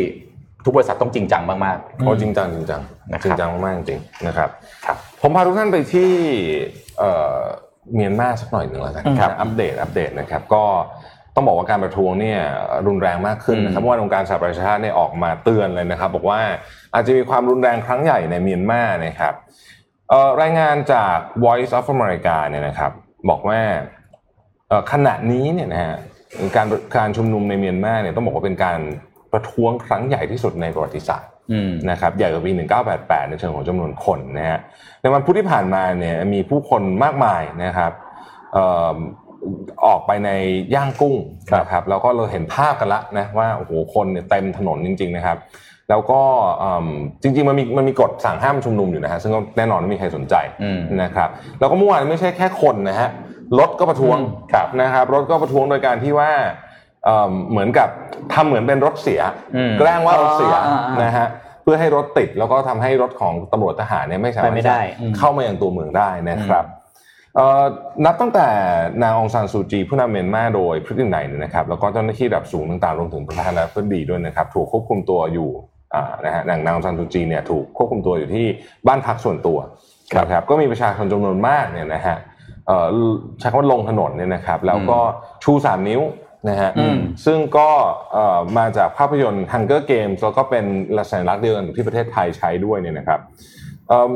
[SPEAKER 4] ทุกบริษัทต้องจริงจังมาก
[SPEAKER 3] โอ้จริงจังจริงจัง
[SPEAKER 4] นะครับ
[SPEAKER 3] จริงจังมากๆจริงๆนะครับ
[SPEAKER 4] ครับ
[SPEAKER 3] ผมพาทุกท่านไปที่เอ่อเมียนมาสักหน่อยหนึ่งแล้วกัน
[SPEAKER 4] ครับ
[SPEAKER 3] อัปเดตอัปเดตนะครับก็ต้องบอกว่าการประท้วงเนี่ยรุนแรงมากขึ้นนะครับ
[SPEAKER 4] อืม
[SPEAKER 3] เมื่อวานองค์การสหประชาชาติเนี่ยออกมาเตือนเลยนะครับ บอกว่าอาจจะมีความรุนแรงครั้งใหญ่ในเมียนมานะครับเอ่อ รายงานจาก Voice of America เนี่ยนะครับบอกว่าเอ่อขณะนี้เนี่ยนะฮะการการชุมนุมในเมียนมาเนี่ยต้องบอกว่าเป็นการประท้วงครั้งใหญ่ที่สุดในประวัติศาสตร์
[SPEAKER 4] ๆอืม
[SPEAKER 3] นะครับใหญ่กว่าปี 1988 ในเชิงของจำนวนคนนะฮะในวันพุธที่ผ่านมาเนี่ยมีผู้คนมากมายนะครับเอ่อออกไปในย่างกุ้ง
[SPEAKER 4] ครับ
[SPEAKER 3] นะครับแล้วก็เราเห็นภาพกันละนะว่าโอ้โหคนเนี่ยเต็มถนนจริง ๆนะครับ แล้วก็อืมจริงๆมันมีมันมีกฎสั่งห้ามชุมนุมอยู่นะฮะซึ่งก็แน่นอนไม่มีใครสนใจ
[SPEAKER 4] อืม
[SPEAKER 3] นะครับแล้วก็เมื่อวานไม่ใช่แค่คนนะฮะรถก็ประท้วง
[SPEAKER 4] ครับ
[SPEAKER 3] นะครับรถก็ประท้วงโดยการที่ว่าเอ่อเหมือนกับทำเหมือนเป็นรถเสีย
[SPEAKER 4] อืม
[SPEAKER 3] แกล้งว่ารถเสีย
[SPEAKER 2] อ่าอ่าอ่าน
[SPEAKER 3] นะฮะเพื่อให้รถติดแล้วก็ทำให้รถของตำรวจทหารเนี่ยไม่สามารถ
[SPEAKER 2] ไปไม่ได้
[SPEAKER 3] จะ
[SPEAKER 2] อืม
[SPEAKER 3] เข้ามายังตัวเมืองได้นะครับเอ่อ นับตั้งแต่นางองซานซูจีผู้นำเมียนมาโดยพฤตินัยเนี่ยนะครับแล้วก็เจ้าหน้าที่ระดับสูงต่างๆรวมถึงประธานาธิบดีด้วยนะครับถูกควบคุมตัวอยู่อ่านะฮะนางนางองซานซูจีเนี่ยถูกควบคุมตัวอยู่ที่บ้านพักส่วนตัวนะครับก็มีประชาชนจำนวนมากเนี่ยนะฮะเอ่อใช้คำว่าลงถนนเนี่ยนะครับแล้วก็ชูสามนิ้วนะฮะ
[SPEAKER 2] อืม
[SPEAKER 3] ซึ่งก็เอ่อมาจากภาพยนตร์ Hunger Games แล้วก็เป็นลักษณะลักษณ์เดียวกันกับที่ประเทศไทยใช้ด้วยเนี่ยนะครับเอิ่ม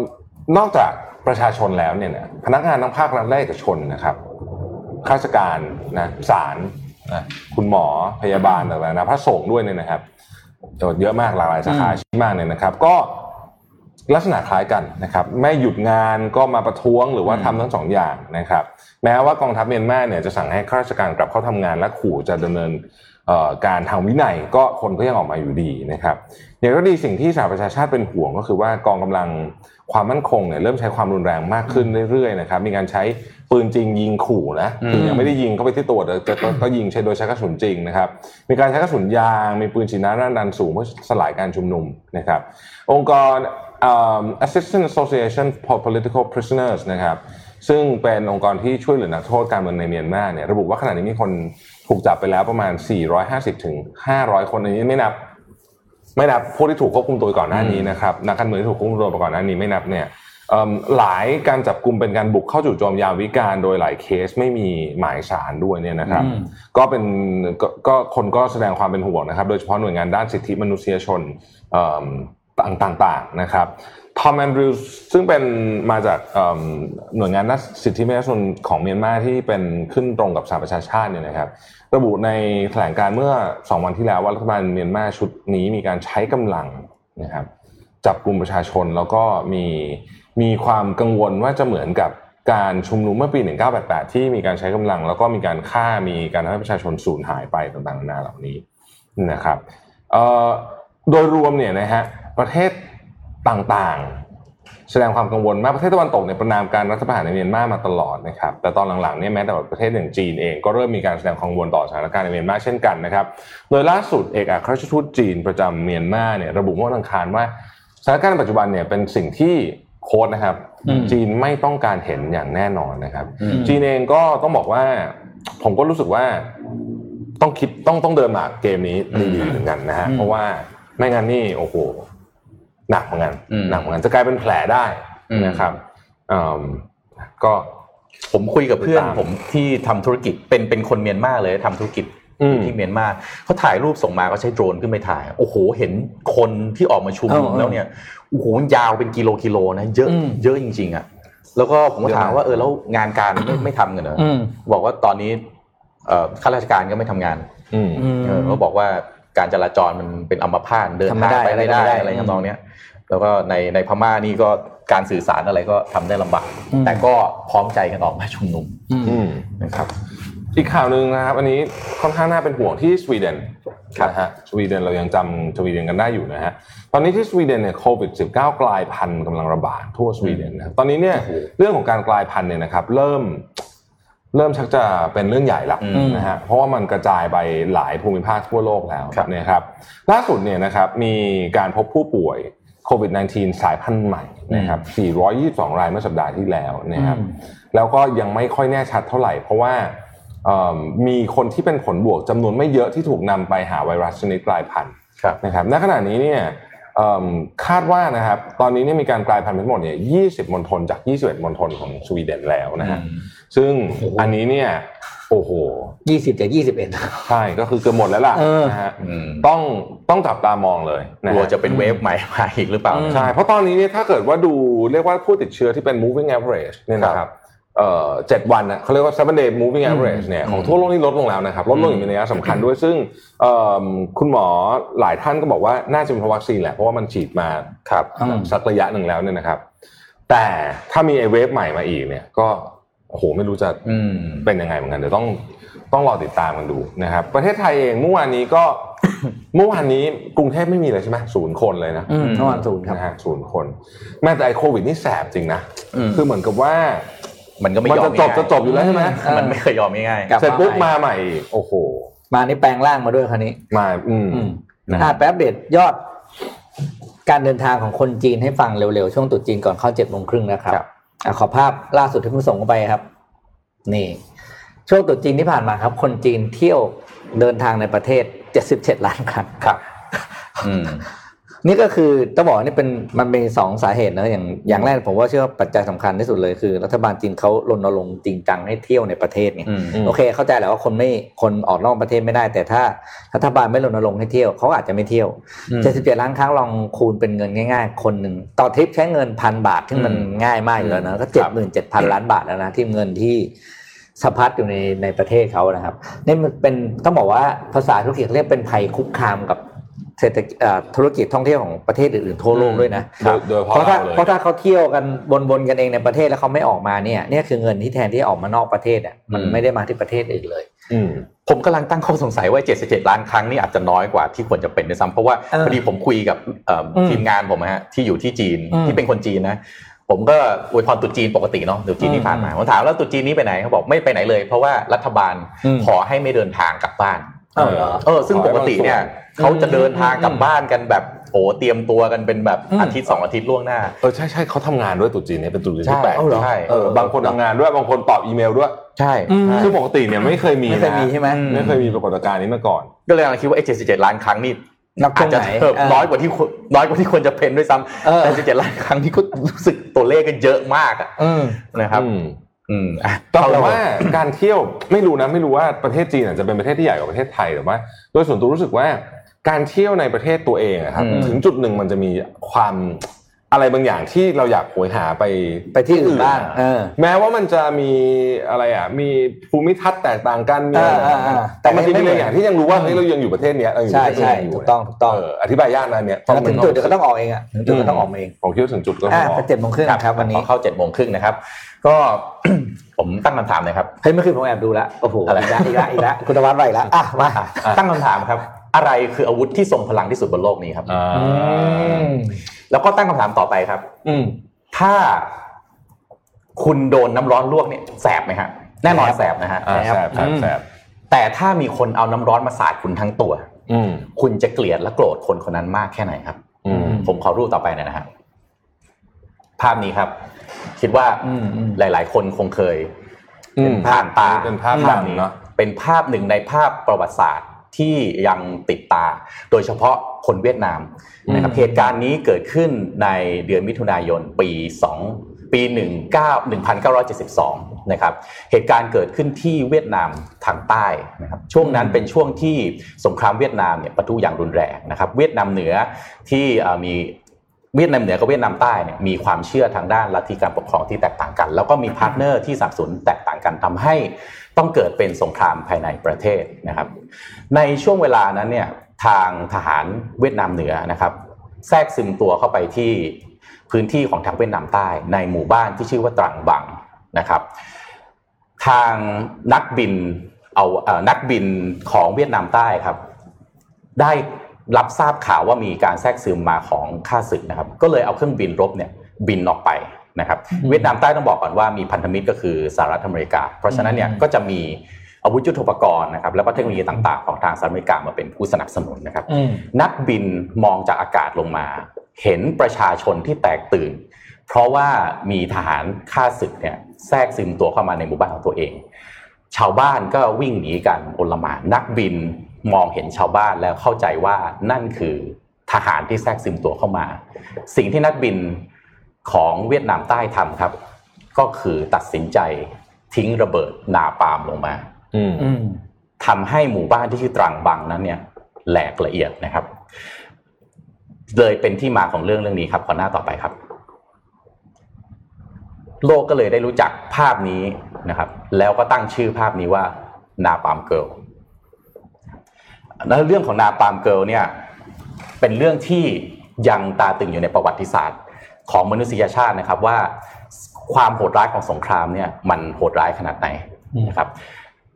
[SPEAKER 3] นอกจาก ประชาชนแล้วเนี่ยนะพนักงานทั้งภาครัฐและเอกชนนะครับข้าราชการนะศาลนะคุณหมอพยาบาลต่างๆนะพระสงฆ์ด้วยเนี่ยนะครับเยอะมากหลากหลายสาขาอาชีพมากเนี่ยนะครับ ก็ลักษณะคล้ายกันนะครับไม่หยุดงานก็มาประท้วงหรือว่าทำทั้งสองอย่างนะครับ แม้ว่ากองทัพเมียนมาเนี่ยจะสั่งให้ข้าราชการกลับเข้าทำงานและขู่จะดำเนินเอ่อการทางวินัยก็คนก็ยังออกมาอยู่ดีนะครับอย่างก็ดีสิ่งที่สหประชาชาติเป็นห่วงก็คือว่ากองกำลัง ความมั่นคงเนี่ยเริ่มใช้ความรุนแรงมากขึ้นเรื่อยๆนะครับมีการใช้ปืนจริงยิงขู่นะคือยังไม่ได้ยิงเข้าไปที่ตัวแต่แต่ก็ก็ยิงใช้โดยใช้กระสุนจริงนะครับ มีการใช้กระสุนยางมีปืนฉีดน้ำด้านดันสูงเพื่อสลายการชุมนุมนะครับ องค์กรเอ่อ Assistance Association for Political Prisoners นะครับซึ่งเป็นองค์กรที่ช่วยเหลือนักโทษการเมืองในเมียนมาเนี่ยระบุว่าขณะนี้มีคนถูกจับไปแล้วประมาณ 450ถึง500 คนอันนี้ไม่นับ ไม่นับพวกที่ถูกควบคุมตัวก่อนหน้านี้นะครับนักการเมืองที่ถูกควบคุมตัวไปก่อนหน้านี้ไม่นับเนี่ยเอิ่มหลายการจับกลุ่มเป็นการบุกเข้าจู่โจมยามวิการโดยหลายเคสไม่มีหมายสารด้วยเนี่ยนะครับ
[SPEAKER 2] อืม
[SPEAKER 3] ก็เป็นก็ก็คนก็แสดงความเป็นห่วงนะครับ โดยเฉพาะหน่วยงานด้านสิทธิมนุษยชนเอิ่ม ต่างๆนะครับทอมแอนดรูซึ่งเป็นมาจากหน่วยงานด้านสิทธิมนุษยชนของเมียนมาที่เป็นขึ้นตรงกับสหประชาชาติเนี่ยนะครับ ระบุในแถลงการเมื่อ 2 วันที่แล้วว่ารัฐบาลเมียนมาชุดนี้มีการใช้กำลังนะครับจับกลุ่มประชาชนแล้วก็มีมีความกังวลว่าจะเหมือนกับการชุมนุมเมื่อปี 1988 ที่มีการใช้กำลัง แล้วก็มีการฆ่ามีการทำให้ประชาชนสูญหายไปต่างๆนานาเหล่านี้นะครับโดยรวมเนี่ยนะฮะ ประเทศต่างๆ แสดงความกังวลมากประเทศตะวันตกเนี่ยประนามการรัฐประหารในเมียนมามาตลอดนะครับแต่ตอนหลังๆเนี่ยแม้แต่ประเทศอย่างจีนเองก็เริ่มมีการแสดงความกังวลต่อสถานการณ์ในเมียนมาเช่นกันนะครับโดยล่าสุดเอกอัครราชทูตจีนประจำเมียนมาเนี่ยระบุเมื่อวันอังคารว่าสถานการณ์ในปัจจุบันเนี่ยเป็นสิ่งที่โค้ดนะครับ
[SPEAKER 2] อืม
[SPEAKER 3] จีนไม่ต้องการเห็นอย่างแน่นอนนะครับ
[SPEAKER 2] อืม
[SPEAKER 3] จีนเองก็ต้องบอกว่า ผมก็รู้สึกว่าต้องคิดต้องต้องเดินหมากเกมนี้ดีๆเหมือนกันนะฮะ
[SPEAKER 2] อืม
[SPEAKER 3] เพราะว่าไม่งั้นนี่โอ้โห หนักเหมือนกัน
[SPEAKER 4] อืม
[SPEAKER 3] หนักเหมือนกันจะกลายเป็นแผลได้
[SPEAKER 4] อืม
[SPEAKER 3] นะครับอืมก็
[SPEAKER 4] ผมคุยกับเพื่อน
[SPEAKER 3] ติดตาม
[SPEAKER 4] ผมที่ทำธุรกิจเป็นเป็นคนเมียนมาเลยทำธุรกิจ
[SPEAKER 3] อืม
[SPEAKER 4] ที่เมียนมาเขาถ่ายรูปส่งมาเขาใช้โดรนขึ้นไปถ่าย โอ้โห เห็นคนที่ออกมาชุมนุม
[SPEAKER 2] เออเออ
[SPEAKER 4] แล้วเนี่ยโอ้โหยาวเป็นกิโลกิโลนะเยอะ
[SPEAKER 2] อืม
[SPEAKER 4] เยอะจริง ๆอะแล้วก็ผมก็ถามว่าเออแล้วงานการไม่ไม่ทำกันเหรอ
[SPEAKER 2] อืม
[SPEAKER 4] บอกว่าตอนนี้เอ่อข้าราชการก็ไม่ทำงาน
[SPEAKER 3] อืม
[SPEAKER 2] อืม
[SPEAKER 4] เออเขาบอกว่า การจราจรมันเป็นอัมพาตเดิน
[SPEAKER 2] ทำไม่
[SPEAKER 4] ทาง
[SPEAKER 2] ได้
[SPEAKER 4] ไปไม่ได้
[SPEAKER 2] อะไรก็ไม่ได้
[SPEAKER 4] อะไรทำนองเนี้ยแล้วก็ในในพม่านี่ก็การสื่อสารอะไรก็ทำได้ลำบาก
[SPEAKER 2] อืม
[SPEAKER 4] แต่ก็พร้อมใจกันออกมาชุมนุม
[SPEAKER 2] อืม
[SPEAKER 3] อืม
[SPEAKER 4] นะครับ
[SPEAKER 3] อีกข่าวหนึ่งนะครับ อันนี้ค่อนข้างน่าเป็นห่วงที่สวีเดน
[SPEAKER 4] ครับ
[SPEAKER 3] นะฮะสวีเดนเรายังจำสวีเดนกันได้อยู่นะฮะตอนนี้ที่สวีเดนเนี่ยโควิด -19 กลายพันธุ์กำลังระบาดทั่วสวีเดนนะครับตอนนี้เนี่ยเรื่องของการกลายพันธุ์เนี่ยนะครับ เริ่ม เริ่มชักจะเป็นเรื่องใหญ่ละ
[SPEAKER 4] อืม
[SPEAKER 3] นะฮะเพราะว่ามันกระจายไปหลายภูมิภาคทั่วโลกแล้ว
[SPEAKER 4] ครับ
[SPEAKER 3] นะครับล่าสุดเนี่ยนะครับมีการพบผู้ป่วยโควิด -19 สายพันธุ์ใหม่นะครับ 422 รายเมื่อสัปดาห์ที่แล้วนะครับ
[SPEAKER 2] อืม
[SPEAKER 3] แล้วก็ยังไม่ค่อยแน่ชัดเท่าไหร่ เพราะว่าเอิ่มมีคนที่เป็นผลบวกจำนวนไม่เยอะที่ถูกนำไปหาไวรัสชนิดกลายพันธุ์
[SPEAKER 4] ครับ
[SPEAKER 3] นะครับณขณะนี้เนี่ยเอิ่ม คาดว่านะครับตอนนี้เนี่ยมีการกลายพันธุ์ทั้งหมดเนี่ย20มณฑลจาก 21มณฑลของสวีเดนแล้วนะฮะซึ่งอันนี้เนี่ยโอ้โห
[SPEAKER 2] ยี่สิบจากยี่สิบเอ็ด
[SPEAKER 3] ใช่ ก็คือเกือบหมดแล้วล่ะ
[SPEAKER 2] เออ
[SPEAKER 3] นะฮะ
[SPEAKER 4] อืม
[SPEAKER 3] ต้องต้องจับตามองเลยนะ
[SPEAKER 4] กลัว
[SPEAKER 3] ฮะ
[SPEAKER 4] จะเป็นเวฟใหม่มาอีกหรือเปล่า
[SPEAKER 3] ใช่ เพราะตอนนี้เนี่ยถ้าเกิดว่าดูเรียกว่าผู้ติดเชื้อที่เป็น moving average เนี่ยนะครับ เอ่อเจ็ดวันนะเขาเรียกว่า seven day moving average เนี่ยของทั่วโลกนี่ลดลงแล้วนะครับ ลดลงอย่างมีนัยสำคัญด้วยซึ่งเอิ่มคุณหมอหลายท่านก็บอกว่าน่าจะเป็นเพราะวัคซีนแหละ เพราะว่ามันฉีดมา
[SPEAKER 4] ครับ
[SPEAKER 2] อืม
[SPEAKER 3] สักระยะหนึ่งแล้วเนี่ยนะครับ แต่ถ้ามีไอเวฟใหม่มาอีกเนี่ยก็โอ้โหไม่รู้จะ
[SPEAKER 4] อืม
[SPEAKER 3] เป็นยังไงเหมือนกันเดี๋ยวต้องต้องรอติดตามกันดูนะครับ ประเทศไทยเองเมื่อวานนี้ก็เมื่อวานนี้กรุงเทพไม่มีเลยใช่ไหมศูนย์คนเลยนะ
[SPEAKER 2] อืมเมื่อวานศูนย์ครับ
[SPEAKER 3] นะฮะศูนย์คน แม้แต่ไอโควิดนี่แสบจริงนะ
[SPEAKER 4] อืม
[SPEAKER 3] คือเหมือนกับว่า
[SPEAKER 4] มันก็ไม่
[SPEAKER 3] มัน
[SPEAKER 4] ยอ
[SPEAKER 3] จะ
[SPEAKER 4] ม
[SPEAKER 3] จบ
[SPEAKER 4] ง่ายๆ
[SPEAKER 3] จะจบอยู่แล้วใช่ไหม
[SPEAKER 2] เออ
[SPEAKER 4] มันไม่เคยยอมง่าย
[SPEAKER 2] กลับ
[SPEAKER 3] เสร็จปุ๊บ
[SPEAKER 2] มา
[SPEAKER 3] มา
[SPEAKER 2] ใหม่
[SPEAKER 3] ใหม่อีกโอ้โห
[SPEAKER 2] มานี่แปลงร่างมาด้วยคันนี้
[SPEAKER 3] มาอืม
[SPEAKER 2] อืม
[SPEAKER 3] นะ
[SPEAKER 2] อ่าแป๊บเดตยอด การเดินทางของคนจีนให้ฟังเร็วๆ ช่วงตรุษจีนก่อนเข้าเจ็ดโมงครึ่งนะครับ
[SPEAKER 4] ครับ
[SPEAKER 2] อะขอภาพล่าสุดที่เพิ่งส่งเข้าไปครับ นี่ ช่วงตรุษจีนที่ผ่านมาครับ คนจีนเที่ยวเดินทางในประเทศ77ล้านครั้ง
[SPEAKER 4] ครับอืม
[SPEAKER 2] นี่ก็คือต้องบอกว่านี่เป็นมันเป็นสองสาเหตุนะอย่างอย่างแรกผมว่าเชื่อว่าปัจจัยสำคัญที่สุดเลยคือ รัฐบาลจีนเขารณรงค์จริงจังให้เที่ยวในประเทศไง
[SPEAKER 4] อืม
[SPEAKER 2] โอเค เข้าใจแหละว่าคนไม่คนออกนอกประเทศไม่ได้ แต่ถ้ารัฐบาลไม่รณรงค์ให้เที่ยวเขาอาจจะไม่เที่ยว
[SPEAKER 4] อืม
[SPEAKER 2] 77ล้านครั้งลองคูณเป็นเงินง่าย ๆ คนหนึ่งต่อทริปใช้เงินพันบาทที่งมัน
[SPEAKER 4] อืม
[SPEAKER 2] ง่ายมากอยู่แล้วนะก็
[SPEAKER 4] ค
[SPEAKER 2] เจ็
[SPEAKER 4] รั
[SPEAKER 2] ด
[SPEAKER 4] บ
[SPEAKER 2] หมื่นเจ็ดพันล้านบาทแล้วนะที่เงินที่สะพัดอยู่ในในประเทศเขานะครับนี่มันเป็นต้องบอกว่าภาษาธุรกิจเขาเรียกเป็นภัยคุกคามกับ เศรษฐกิจเอ่อธุรกิจท่องเที่ยวของประเทศอื่นๆทั่วโลกด้วยนะ
[SPEAKER 3] โดยโดยเฉ
[SPEAKER 2] เพ
[SPEAKER 3] พาะ
[SPEAKER 2] ราะถ้า
[SPEAKER 3] เราเลย
[SPEAKER 2] เพราะถ้าเขาเที่ยวกันบนๆกันเองในประเทศแล้วเขาไม่ออกมาเนี่ยเนี่ยคือเงินที่แทนที่จะออกมานอกประเทศอะมัน
[SPEAKER 4] อืม
[SPEAKER 2] ไม่ได้มาที่ประเทศอื่นเลย
[SPEAKER 3] อืม
[SPEAKER 4] ผมกำลังตั้งข้อสงสัยว่า 77 ล้านครั้งนี่อาจจะน้อยกว่าที่ควรจะเป็นด้วยซ้ำเพราะว่า
[SPEAKER 2] เออ
[SPEAKER 4] พอดีผมคุยกับเอ่ออ
[SPEAKER 2] ม
[SPEAKER 4] ทีมงานผมนะฮะที่อยู่ที่จีน
[SPEAKER 2] อืม
[SPEAKER 4] ที่เป็นคนจีนนะผมก็อวยพรตรุษจีนปกติเนาะตรุษจีนที่ผ่านมา
[SPEAKER 2] อืม
[SPEAKER 4] ผมถามแล้วตรุษจีนนี้ไปไหนเขาบอกไม่ไปไหนเลย เพราะว่ารัฐบาล
[SPEAKER 2] อืม
[SPEAKER 4] ขอให้ไม่เดินทางกลับบ้าน
[SPEAKER 2] เออเหรอ
[SPEAKER 4] เออซึ่งปกติเนี่ย
[SPEAKER 2] อืม
[SPEAKER 4] เขาจะเดินทางกลับบ้านกันแบบโอ้เตรียมตัวกันเป็นแบบ
[SPEAKER 2] อืม
[SPEAKER 4] อาทิตย์สองอาทิตย์ล่วงหน้า
[SPEAKER 3] เออใช่ใช่เขาทำงานด้วยตรุ๊จีนเนี่ยเป็นตรุ๊จีนที่
[SPEAKER 4] ใช่
[SPEAKER 3] แปลก
[SPEAKER 2] เอาเหรอ
[SPEAKER 4] ใช่
[SPEAKER 3] เออบางคนทำงานด้วยบางคนตอบอีเมลด้วย
[SPEAKER 4] ใช่
[SPEAKER 2] อืม
[SPEAKER 3] ซึ่งปกติเนี่ยไม่เคยมี
[SPEAKER 2] ไม่เคย
[SPEAKER 3] นะ
[SPEAKER 2] มีใช่ไหม
[SPEAKER 3] ไม่เคยมีปรากฏการณ์นี้มาก่อน
[SPEAKER 4] ก็เลยกำลังคิดว่าไอ้77ล้านครั้งนี่
[SPEAKER 2] นับตร
[SPEAKER 4] อาจ
[SPEAKER 2] ง
[SPEAKER 4] จะ
[SPEAKER 2] ไหน
[SPEAKER 4] เพิ่ม
[SPEAKER 2] เออ
[SPEAKER 4] น้อยกว่าที่ควรน้อยกว่าที่ควรจะเป็นด้วยซ้
[SPEAKER 2] เออำ
[SPEAKER 4] แต่สิบเจ็ดล้านครั้งนี่ก็รู้สึกตัวเลขก็เยอะมากอะ
[SPEAKER 2] อืม
[SPEAKER 4] นะครับ
[SPEAKER 3] อืม
[SPEAKER 4] อืมอะ
[SPEAKER 3] แต่
[SPEAKER 4] เท่
[SPEAKER 3] ว่าการเที่ยวไม่รู้นะไม่รู้ว่าประเทศจีนอาจจะเป็นประเทศที่ใหญ่กว่าประเทศไทยแต่ว่าโดยส่วนตัวรู้สึกว่า การเที่ยวในประเทศตัวเองอะครับถึงจุดหนึ่งมันจะมีความอะไรบางอย่างที่เราอยากโหยหาไป
[SPEAKER 2] ไปที่อื่นบ้างเออ
[SPEAKER 3] แม้ว่ามันจะมีอะไรอะมีภูมิทัศน์แตกต่างกันมี
[SPEAKER 2] อ่าอ่าอ่า
[SPEAKER 3] แต่มันจะ
[SPEAKER 2] แต่ไม่
[SPEAKER 3] มี
[SPEAKER 2] เหมื
[SPEAKER 3] บา
[SPEAKER 2] อน
[SPEAKER 3] งอย่างที่ยังรู้ว่าเฮ้ยเรายังอยู่ประเทศเนี้ยเราอยู่
[SPEAKER 2] ใช่
[SPEAKER 3] ประเทศ
[SPEAKER 2] ใช่
[SPEAKER 3] นี้ยู่
[SPEAKER 2] ถูกต้องถูกต้อง
[SPEAKER 3] เออธิบายยากนะเนี่ย
[SPEAKER 2] แต่ถึงจุดเดี๋ยวก็ต้องออกเองอะถึงจุดก็ต้องออกมาเอง
[SPEAKER 3] ผมคิดว่าถึงจุดก็ต้
[SPEAKER 2] อ่า
[SPEAKER 3] องอ
[SPEAKER 2] ไป
[SPEAKER 3] อก
[SPEAKER 2] เจ็ดโมงครึ่งครับวันนี้
[SPEAKER 4] พอเข้าเจ็ดโมงครึ่งนะครับ ก็ผมตั้งคำถามนะครับ
[SPEAKER 2] เฮ้ยเมื่อคืนผมแอบดูแล้วโอ้โห
[SPEAKER 4] อะไร
[SPEAKER 2] อีกแล้วอีกแล้วอีกแล้วคุณธวัฒน์ไปอีกแล้วอะมา
[SPEAKER 4] ตั้งคำถามครับ อะไรคืออาวุธที่ทรงพลังที่สุดบนโลกนี้ครับ
[SPEAKER 3] อ่า
[SPEAKER 2] อืม
[SPEAKER 4] แล้วก็ตั้งคำถามต่อไปครับ
[SPEAKER 3] อืม
[SPEAKER 4] ถ้าคุณโดนน้ำร้อนลวกเนี่ยแสบไหมฮะแน่นอนแสบนะฮะ
[SPEAKER 3] อ่าแสบแสบแสบ
[SPEAKER 4] แต่ถ้ามีคนเอาน้ำร้อนมาสาดคุณทั้งตัว
[SPEAKER 3] อืม
[SPEAKER 4] คุณจะเกลียดและโกรธคนคนนั้นมากแค่ไหนครับ
[SPEAKER 3] อืม
[SPEAKER 4] ผมขอรูปต่อไปหน่อยนะฮะภาพนี้ครับ คิดว่า
[SPEAKER 2] อืมอืม
[SPEAKER 4] หลาย ๆ คนคงเคย
[SPEAKER 3] อืม
[SPEAKER 4] ผ่านตา
[SPEAKER 3] เป็นภาพ
[SPEAKER 4] ภาพ
[SPEAKER 3] ดัง
[SPEAKER 4] นี้
[SPEAKER 3] เนอะ
[SPEAKER 4] เป็นภาพหนึ่งในภาพประวัติศาสตร์ ที่ยังติดตา โดยเฉพาะคนเวียดนามนะครับเหตุการณ์นี้เกิดขึ้นในเดือนมิถุนายนปี 2 ปี 19 1972นะครับเหตุการณ์เกิดขึ้นที่เวียดนามทางใต้นะครับช่วงนั้นเป็นช่วงที่สงครามเวียดนามเนี่ยปะทุอย่างรุนแรงนะครับเวียดนามเหนือที่เอ่อมีเวียดนามเหนือกับเวียดนามใต้เนี่ยมีความเชื่อทางด้านลัทธิการปกครองที่แตกต่างกัน แล้วก็มี partner ที่สนับสนุนแตกต่างกันทำให้ ต้องเกิดเป็นสงครามภายในประเทศนะครับ ในช่วงเวลานั้นเนี่ยทางทหารเวียดนามเหนือนะครับ แทรกซึมตัวเข้าไปที่พื้นที่ของทางเวียดนามใต้ ในหมู่บ้านที่ชื่อว่าตรังบังนะครับ ทางนักบินเอาเอ่อนักบินของเวียดนามใต้ครับ ได้รับทราบข่าวว่ามีการแทรกซึมมาของข้าศึกนะครับ ก็เลยเอาเครื่องบินรบเนี่ยบินออกไป นะครับเวียดนามใต้ต้องบอกก่อนว่ามีพันธมิตรก็คือสหรัฐอเมริกา เพราะฉะนั้นเนี่ยก็จะมีอาวุธยุทโธปกรณ์นะครับแล้วก็เทคโนโลยีต่างๆของทางสหรัฐอเมริกามาเป็นผู้สนับสนุนนะครับ
[SPEAKER 2] อืม
[SPEAKER 4] นักบินมองจากอากาศลงมา เห็นประชาชนที่แตกตื่น เพราะว่ามีทหารฆ่าศึกเนี่ยแทรกซึมตัวเข้ามาในหมู่บ้านของตัวเอง ชาวบ้านก็วิ่งหนีกันโอลหมานนักบินมองเห็นชาวบ้านแล้วเข้าใจว่านั่นคือทหารที่แทรกซึมตัวเข้ามา สิ่งที่นักบิน ของเวียดนามใต้ทำครับ ก็คือตัดสินใจทิ้งระเบิดนาปาล์มลงมา
[SPEAKER 3] อืม
[SPEAKER 2] อืม
[SPEAKER 4] ทำให้หมู่บ้านที่ชื่อตรังบังนั้น เนี่ย แหลกละเอียดนะครับ เลยเป็นที่มาของเรื่องเรื่องนี้ครับขอหน้าต่อไปครับ โลกก็เลยได้รู้จักภาพนี้นะครับ แล้วก็ตั้งชื่อภาพนี้ว่า นาปามเกิลแล้วเรื่องของนาปามเกิลเนี่ย เป็นเรื่องที่ยังตาตึงอยู่ในประวัติศาสตร์ ของมนุษยชาตินะครับว่าความโหดร้ายของสงครามเนี่ยมันโหดร้ายขนาดไหนนะครับ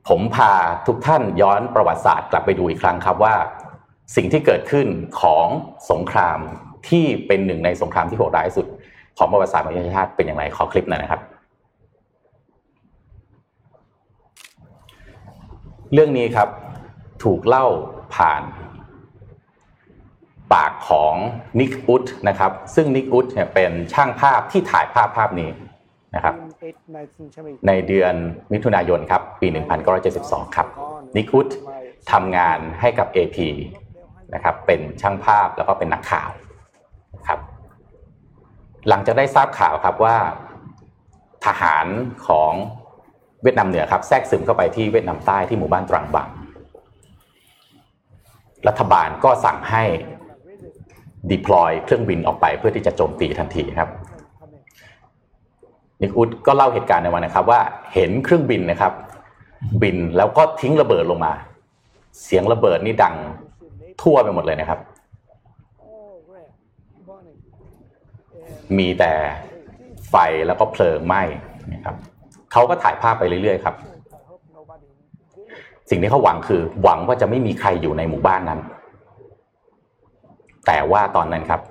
[SPEAKER 4] ผมพาทุกท่านย้อนประวัติศาสตร์กลับไปดูอีกครั้งครับว่า สิ่งที่เกิดขึ้นของสงครามที่เป็นหนึ่งในสงครามที่โหดร้ายที่สุด ของประวัติศาสตร์มนุษยชาติเป็นอย่างไรขอคลิปหน่อยนะครับ เรื่องนี้ครับถูกเล่าผ่าน ปากของนิกอุดนะครับซึ่งนิกอุดเนี่ยเป็นช่างภาพที่ถ่ายภาพภาพนี้นะครับในเดือนมิถุนายนครับปี 1972 ครับนิคุตทำงานให้กับ AP นะครับเป็นช่างภาพแล้วก็เป็นนักข่าวครับหลังจากได้ทราบข่าวครับว่าทหารของเวียดนามเหนือครับแทรกซึมเข้าไปที่เวียดนามใต้ที่หมู่บ้านตรังบังรัฐบาลก็สั่งให้ deploy เครื่องบินออกไปเพื่อที่จะโจมตีทันทีครับนิกอุดก็เล่าเหตุการณ์ในวันนะครับ ว่าเห็นเครื่องบินนะครับ บินแล้วก็ทิ้งระเบิดลงมา เสียงระเบิดนี่ดังทั่วไปหมดเลยนะครับ มีแต่ไฟแล้วก็เพลิงไหม้นะครับเขาก็ถ่ายภาพไปเรื่อยๆครับ สิ่งที่เขาหวังคือหวังว่าจะไม่มีใครอยู่ในหมู่บ้านนั้น แต่ว่าตอนนั้นครับ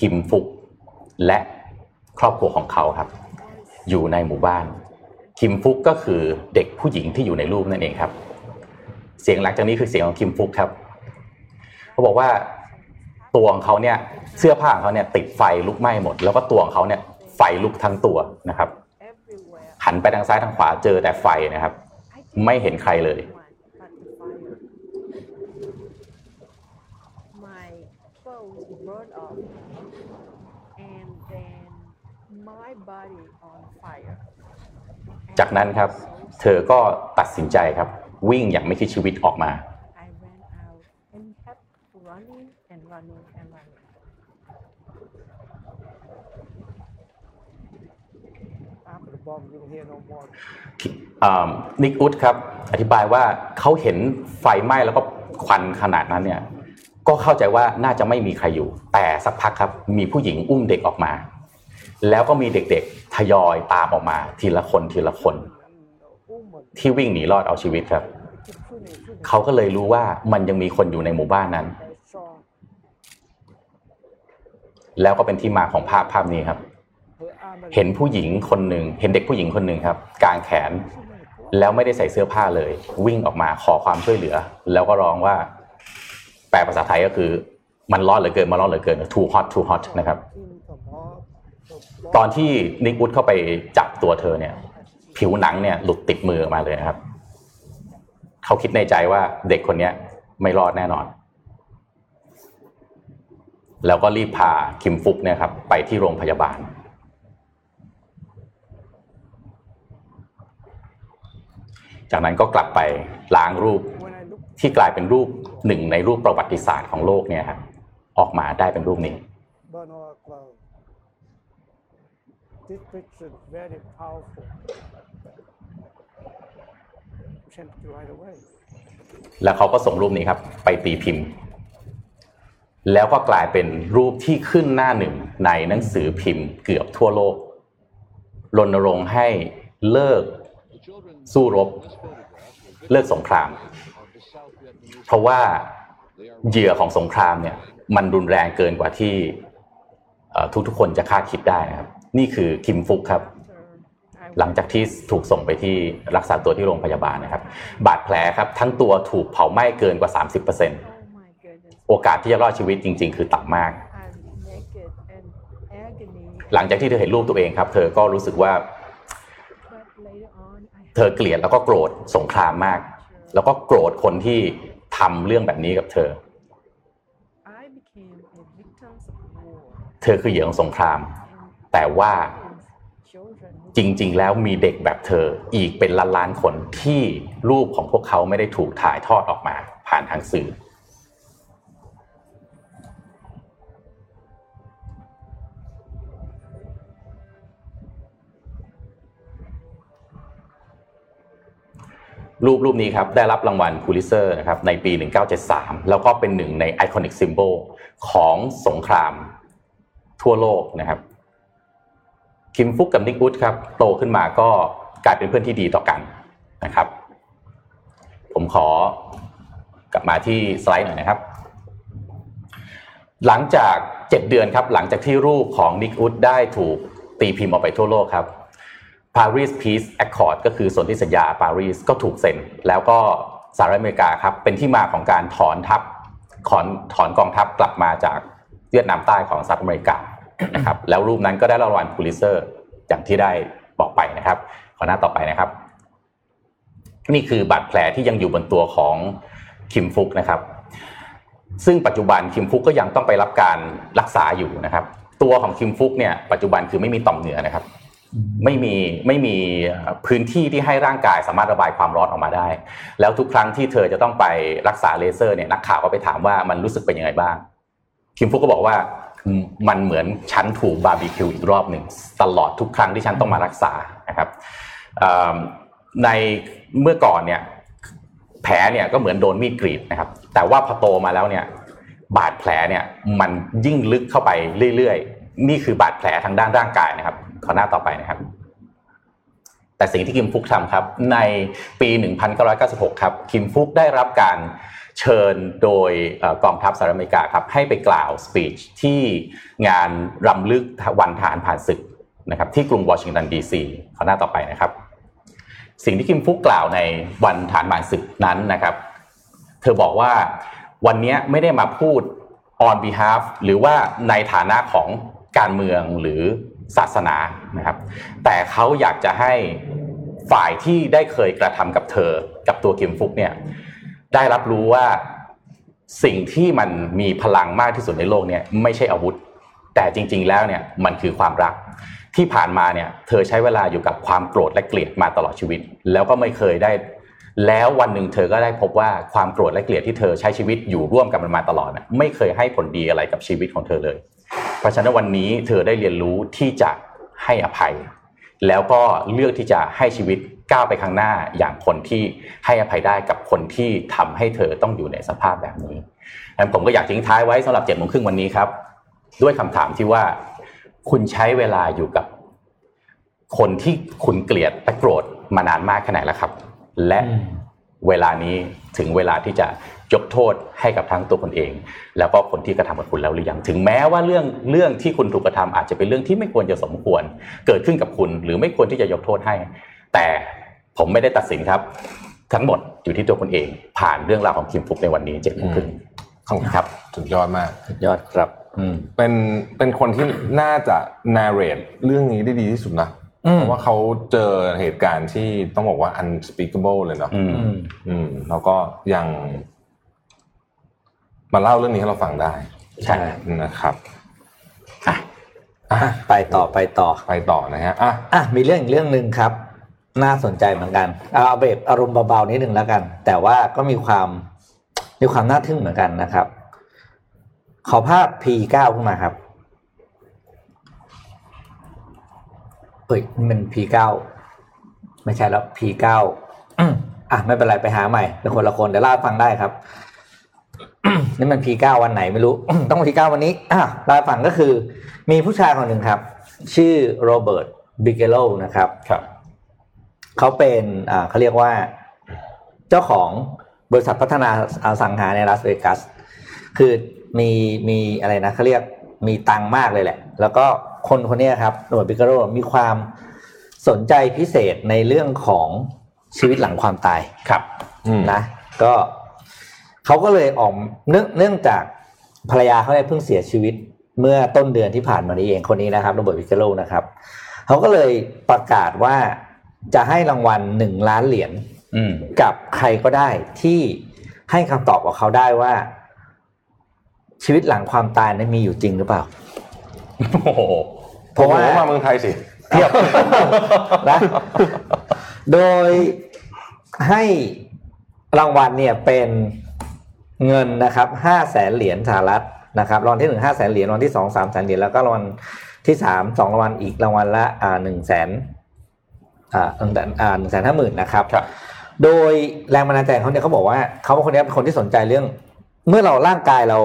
[SPEAKER 4] กิมฟุกและครอบครัวของเขาครับ อยู่ในหมู่บ้าน คิมฟุกก็คือเด็กผู้หญิงที่อยู่ในรูปนั่นเองครับ เสียงหลังจากนี้คือเสียงของคิมฟุกครับเขาบอกว่าตัวของเขาเนี่ยเสื้อผ้าของเขาเนี่ยติดไฟลุกไหม้หมด แล้วก็ตัวของเขาเนี่ยไฟลุกทั้งตัวนะครับหันไปทางซ้ายทางขวาเจอแต่ไฟนะครับ ไม่เห็นใครเลย จากนั้นครับ เธอก็ตัดสินใจครับ วิ่งอย่างไม่คิดชีวิตออกมา
[SPEAKER 5] I ran out and kept running and running and running
[SPEAKER 6] After the bomb, you don't hear no more.
[SPEAKER 4] นิกอุดครับ อธิบายว่าเขาเห็นไฟไหม้แล้วก็ควันขนาดนั้นเนี่ย ก็เข้าใจว่าน่าจะไม่มีใครอยู่ แต่สักพักครับ มีผู้หญิงอุ้มเด็กออกมา แล้วก็มีเด็กๆ ทยอยตามออกมาทีละคนทีละคน ที่วิ่งหนีรอดเอาชีวิตครับ เขาก็เลยรู้ว่ามันยังมีคนอยู่ในหมู่บ้านนั้น แล้วก็เป็นที่มาของภาพภาพนี้ครับ เห็นผู้หญิงคนหนึ่งเห็นเด็กผู้หญิงคนหนึ่งครับกางแขน แล้วไม่ได้ใส่เสื้อผ้าเลย วิ่งออกมาขอความช่วยเหลือ แล้วก็ร้องว่า แปลภาษาไทยก็คือ มันร้อนเหลือเกินมันร้อนเหลือเกิน too hot too hot นะครับ ตอนที่นิกอุดเข้าไปจับตัวเธอเนี่ย ผิวหนังเนี่ยหลุดติดมือออกมาเลยนะครับ เขาคิดในใจว่าเด็กคนเนี้ย ไม่รอดแน่นอน แล้วก็รีบพาคิมฟุกเนี่ยครับ ไปที่โรงพยาบาล จากนั้นก็กลับไปล้างรูปที่กลายเป็นรูปหนึ่งในรูปประวัติศาสตร์ของโลกเนี่ยครับออกมาได้เป็นรูปนี้
[SPEAKER 6] This picture is very powerful. Sent it right away.
[SPEAKER 4] แล้วเขาก็ส่งรูปนี้ครับ ไปตีพิมพ์ แล้วก็กลายเป็นรูปที่ขึ้นหน้าหนึ่งในหนังสือพิมพ์เกือบทั่วโลกรณรงค์ให้เลิกสู้รบ เลิกสงคราม เพราะว่าเหยื่อของสงครามเนี่ย มันรุนแรงเกินกว่าที่ทุกๆคนจะคาดคิดได้นะครับ นี่คือคิมฟุกครับ หลังจากที่ถูกส่งไปที่รักษาตัวที่โรงพยาบาลนะครับ บาดแผลครับทั้งตัวถูกเผาไหม้เกินกว่า 30%โอกาสที่จะรอดชีวิตจริง ๆ คือต่ำมาก หลังจากที่เธอเห็นรูปตัวเองครับ เธอก็รู้สึกว่า เธอเกลียดแล้วก็โกรธสงครามมาก แล้วก็โกรธคนที่ทำเรื่องแบบนี้กับเธอ เธอคือเหยื่อของสงคราม แต่ว่าจริง ๆ แล้วมีเด็กแบบเธออีกเป็นล้านๆคนที่รูปของพวกเขาไม่ได้ถูกถ่ายทอดออกมาผ่านทางสื่อ รูปรูปนี้ครับ ได้รับรางวัลพูลิเซอร์นะครับในปี 1973 แล้วก็เป็นหนึ่งใน iconic symbol ของสงครามทั่วโลกนะครับ คิมฟุกกับนิกอุดครับโตขึ้นมาก็กลายเป็นเพื่อนที่ดีต่อกันนะครับ ผมขอกลับมาที่สไลด์หน่อยนะครับ หลังจาก 7 เดือนครับ หลังจากที่รูปของนิกอุดได้ถูกตีพิมพ์ออกไปทั่วโลกครับ Paris Peace Accord ก็คือส่วนที่สัญญาปารีสก็ถูกเซ็น แล้วก็สหรัฐอเมริกาครับ เป็นที่มาของการถอนทัพถอนถอนกองทัพกลับมาจากเวียดนามใต้ของสหรัฐอเมริกา นะครับแล้วรูปนั้นก็ได้รางวัลพูลิเซอร์อย่างที่ได้บอกไปนะครับ ขอหน้าต่อไปนะครับ นี่คือบาดแผลที่ยังอยู่บนตัวของคิมฟุกนะครับ ซึ่งปัจจุบันคิมฟุกก็ยังต้องไปรับการรักษาอยู่นะครับ ตัวของคิมฟุกเนี่ยปัจจุบันคือไม่มีต่อมเหงื่อนะครับไม่มีไม่มีพื้นที่ที่ให้ร่างกายสามารถระบายความร้อนออกมาได้ แล้วทุกครั้งที่เธอจะต้องไปรักษาเลเซอร์เนี่ยนักข่าวก็ไปถามว่ามันรู้สึกเป็นยังไงบ้าง คิมฟุกก็บอกว่า มันเหมือนฉันถูกบาร์บีคิวอีกรอบหนึ่งตลอดทุกครั้งที่ฉันต้องมารักษานะครับในเมื่อก่อนเนี่ยแผลเนี่ยก็เหมือนโดนมีดกรีดนะครับ แต่ว่าพอโตมาแล้วเนี่ย บาดแผลเนี่ยมันยิ่งลึกเข้าไปเรื่อยๆ นี่คือบาดแผลทางด้านร่างกายนะครับ ขอหน้าต่อไปนะครับ แต่สิ่งที่คิมฟุกทำครับ ในปี 1996 ครับ คิมฟุกได้รับการ เชิญโดยกองทัพสหรัฐอเมริกาครับให้ไปกล่าวสปีชที่งานรำลึกวันทหารผ่านศึกนะครับที่กรุงวอชิงตันดีซีขอหน้าต่อไปนะครับ สิ่งที่คิมฟุกกล่าวในวันฐานผ่านศึกนั้นนะครับ เธอบอกว่าวันนี้ไม่ได้มาพูด on behalf หรือว่าในฐานะของการเมืองหรือศาสนานะครับ แต่เขาอยากจะให้ฝ่ายที่ได้เคยกระทำกับเธอกับตัวคิมฟุกเนี่ย ได้รับรู้ว่าสิ่งที่มันมีพลังมากที่สุดในโลกเนี่ยไม่ใช่อาวุธ แต่จริง ๆ แล้วเนี่ยมันคือความรัก ที่ผ่านมาเนี่ยเธอใช้เวลาอยู่กับความโกรธและเกลียดมาตลอดชีวิต แล้วก็ไม่เคยได้ แล้ววันหนึ่งเธอก็ได้พบว่าความโกรธและเกลียดที่เธอใช้ชีวิตอยู่ร่วมกับมันมาตลอดน่ะไม่เคยให้ผลดีอะไรกับชีวิตของเธอเลย เพราะฉะนั้นวันนี้เธอได้เรียนรู้ที่จะให้อภัย แล้วก็เลือกที่จะให้ชีวิตก้าวไปข้างหน้าอย่างคนที่ให้อภัยได้กับ คนที่ทำให้เธอต้องอยู่ในสภาพแบบนี้ดังนั้นผมก็อยากทิ้งท้ายไว้สำหรับเจ็ดโมงครึ่งวันนี้ครับ ด้วยคำถามที่ว่า คุณใช้เวลาอยู่กับ คนที่คุณเกลียดและโกรธมานานมากแค่ไหนแล้วครับ และเวลานี้ถึงเวลาที่จะยกโทษให้กับทั้งตัวคนเอง แล้วก็คนที่กระทำกับคุณแล้วหรือยังถึงแม้ว่าเรื่องเรื่องที่คุณถูกกระทำอาจจะเป็นเรื่องที่ไม่ควรจะสมควร เกิดขึ้นกับคุณ หรือไม่ควรที่จะยกโทษให้ แต่ผมไม่ได้ตัดสินครับ ทั้งหมดอยู่ที่ตัวคุณเอง ผ่านเรื่องราวของคิมฟุกในวันนี้เจ็ดโมงครึ่ง
[SPEAKER 3] ขอบคุณ
[SPEAKER 4] ครับ
[SPEAKER 3] สุดยอดมาก
[SPEAKER 2] ยอดครับอืม
[SPEAKER 3] เป็นเป็นคนที่น่าจะ narrate เรื่องนี้ได้ดีที่สุดนะ
[SPEAKER 2] อืม
[SPEAKER 3] เพราะว่าเขาเจอเหตุการณ์ที่ต้องบอกว่า unspeakable เลยเนาะ
[SPEAKER 4] อืม
[SPEAKER 2] อืม
[SPEAKER 3] อืมแล้วก็ยัง มาเล่าเรื่องนี้ให้เราฟังได้
[SPEAKER 2] ใช่
[SPEAKER 3] นะครับ
[SPEAKER 2] อะไปต่อไปต่อ
[SPEAKER 3] ไปต่อนะฮะอะ
[SPEAKER 2] อะมีเรื่องอีกเรื่องหนึ่งครับ น่าสนใจเหมือนกัน เอาแบบอารมณ์เบาๆนิดหนึ่งแล้วกัน แต่ว่าก็มีความมีความน่าทึ่งเหมือนกันนะครับ ขอภาพ P9 ขึ้นมาครับเฮ้ยนี่มัน P9 ไม่ใช่แล้ว P9 อะไม่เป็นไรไปหาใหม่เป็นคนละคนเดี๋ยวเล่าฟังได้ครับนี่มัน P9 วันไหนไม่รู้ ต้อง P9 วันนี้อะเล่าฟังก็คือ มีผู้ชายคนหนึ่งครับ ชื่อโรเบิร์ตบิเกโลนะครับ
[SPEAKER 4] ครับ
[SPEAKER 2] เขาเป็นอ่าเขาเรียกว่าเจ้าของบริษัทพัฒนาอสังหาในลาสเวกัส คือมีมีอะไรนะเขาเรียกมีตังค์มากเลยแหละ แล้วก็คนคนเนี้ยครับโรเบิร์ตบิเกโลว์มีความสนใจพิเศษในเรื่องของชีวิตหลังความตาย
[SPEAKER 4] ครับ
[SPEAKER 3] อืม
[SPEAKER 2] นะก็เขาก็เลยออกเนื่องเนื่องจากภรรยาเขาเนี่ยเพิ่งเสียชีวิตเมื่อต้นเดือนที่ผ่านมานี้เองคนนี้นะครับโรเบิร์ตบิเกโลว์นะครับเขาก็เลยประกาศว่า จะให้รางวัลหนึ่งล้านเหรียญ
[SPEAKER 4] อืม
[SPEAKER 2] กับใครก็ได้ที่ให้คำตอบกับเขาได้ว่า ชีวิตหลังความตายนั้นมีอยู่จริงหรือเปล่า
[SPEAKER 4] โอ้โห
[SPEAKER 2] เพราะว่า
[SPEAKER 3] ผมมาเมืองไทยสิ
[SPEAKER 2] เทียบนะโดยให้รางวัลเนี่ยเป็นเงินนะครับห้าแสนเหรียญสหรัฐนะครับรางวัลที่หนึ่งห้าแสนเหรียญรางวัลที่สองสามแสนเหรียญแล้วก็รางวัลที่สามสองรางวัลอีกรางวัลละอ่าหนึ่งแสน อ่าหนึ่งแสนอ่าหนึ่งแสนห้าหมื่นนะครับ
[SPEAKER 4] ครับ
[SPEAKER 2] โดยแรงบันดาลใจของเขาเนี่ยเขาบอกว่าเขาเป็นคนนี้เป็นคนที่สนใจเรื่อง เมื่อเราร่างกายเรา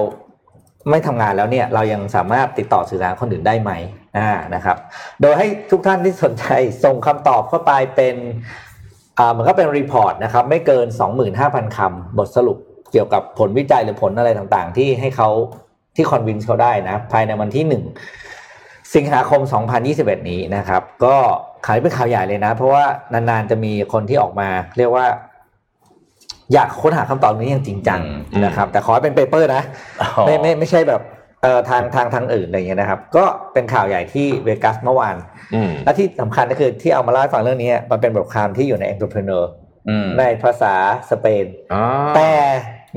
[SPEAKER 2] ไม่ทำงานแล้วเนี่ยเรายังสามารถติดต่อสื่อสารกับคนอื่นได้ไหมอ่านะครับ โดยให้ทุกท่านที่สนใจส่งคำตอบเข้าไปเป็นอ่าเหมือนก็เป็นรีพอร์ตนะครับไม่เกิน 25,000คำบทสรุปเกี่ยวกับผลวิจัยหรือผลอะไรต่างๆ ที่ให้เขาที่ convince เขาได้นะ ภายในวันที่ 1 สิงหาคม 2021 นี้นะครับ ก็ ข่าวนี้เป็นข่าวใหญ่เลยนะ เพราะว่านานๆจะมีคนที่ออกมา เรียกว่า อยากค้นหาคำตอบนี้อย่างจริงจัง
[SPEAKER 4] อืม
[SPEAKER 2] นะครับ แต่ขอให้เป็น paper นะไม่ไม่ไม่ใช่แบบเอ่อทางทางทางอื่นอะไรเงี้ยนะครับ ก็เป็นข่าวใหญ่ที่เวกัสเมื่อวาน
[SPEAKER 3] อืม
[SPEAKER 2] และที่สำคัญก็คือที่เอามาเล่าให้ฟังเรื่องนี้มันเป็นบทความที่อยู่ใน Entrepreneur
[SPEAKER 4] อืม
[SPEAKER 2] ในภาษาสเปน
[SPEAKER 3] อ่า
[SPEAKER 2] แต่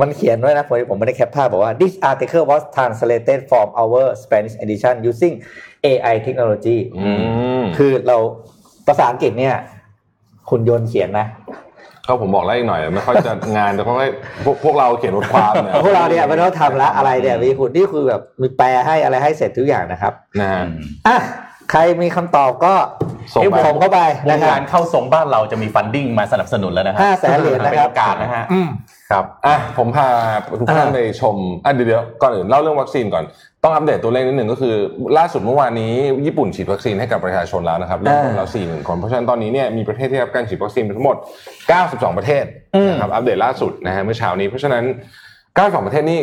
[SPEAKER 2] มันเขียนไว้นะผมผมไม่ได้แคปภาพบอกว่า this article was translated from our Spanish edition using AI technology
[SPEAKER 3] อืม
[SPEAKER 2] คือเรา ภาษาอังกฤษเนี่ยคุณโยนต์เขียนนะ
[SPEAKER 3] ก็ผมบอกแล้วอีกหน่อยไม่ค่อยจะงานแต่ก็ไม่พวกพวกเราเขียนบทความเนี่ย
[SPEAKER 2] พวกเราเนี่ยไม่ต้องทำละอะไรเนี่ยมีคุณนี่คือแบบมีแปลให้อะไรให้เสร็จทุกอย่างนะครับ
[SPEAKER 3] นะฮะ
[SPEAKER 2] อะใครมีคำตอบก็
[SPEAKER 3] ส่ง
[SPEAKER 2] นิ้ว
[SPEAKER 3] ไป
[SPEAKER 2] ผมเข้าไป
[SPEAKER 4] ว
[SPEAKER 2] นะ
[SPEAKER 4] ง
[SPEAKER 2] ครั
[SPEAKER 4] กา
[SPEAKER 2] บ
[SPEAKER 4] รเข้าทรงบ้านเราจะมีฟันดิ้งมาสนับสนุนแล้วนะฮะ
[SPEAKER 2] ห้าแสนเหรียญนะครับ
[SPEAKER 4] เป็นโอกาสนะฮะครับ
[SPEAKER 3] อะผมพาทุกท่าน
[SPEAKER 2] อ่า
[SPEAKER 3] ไปชมอะเดี๋ยวเดี๋ยวก่อนอื่นเล่าเรื่องวัคซีนก่อน ต้องอัปเดตตัวเลขนิดหนึ่งก็คือ ล่าสุดเมื่อวานนี้ญี่ปุ่นฉีดวัคซีนให้กับประชาชนแล้วนะครับเริ่มต้นแล้ว4 0,000คนเพราะฉะนั้นตอนนี้เนี่ยมีประเทศที่รับการฉีดวัคซีนไปทั้งหมด 92 ประเทศนะครับอัปเดตล่าสุดนะฮะเมื่อเช้านี้เพราะฉะนั้น 92 ประเทศนี่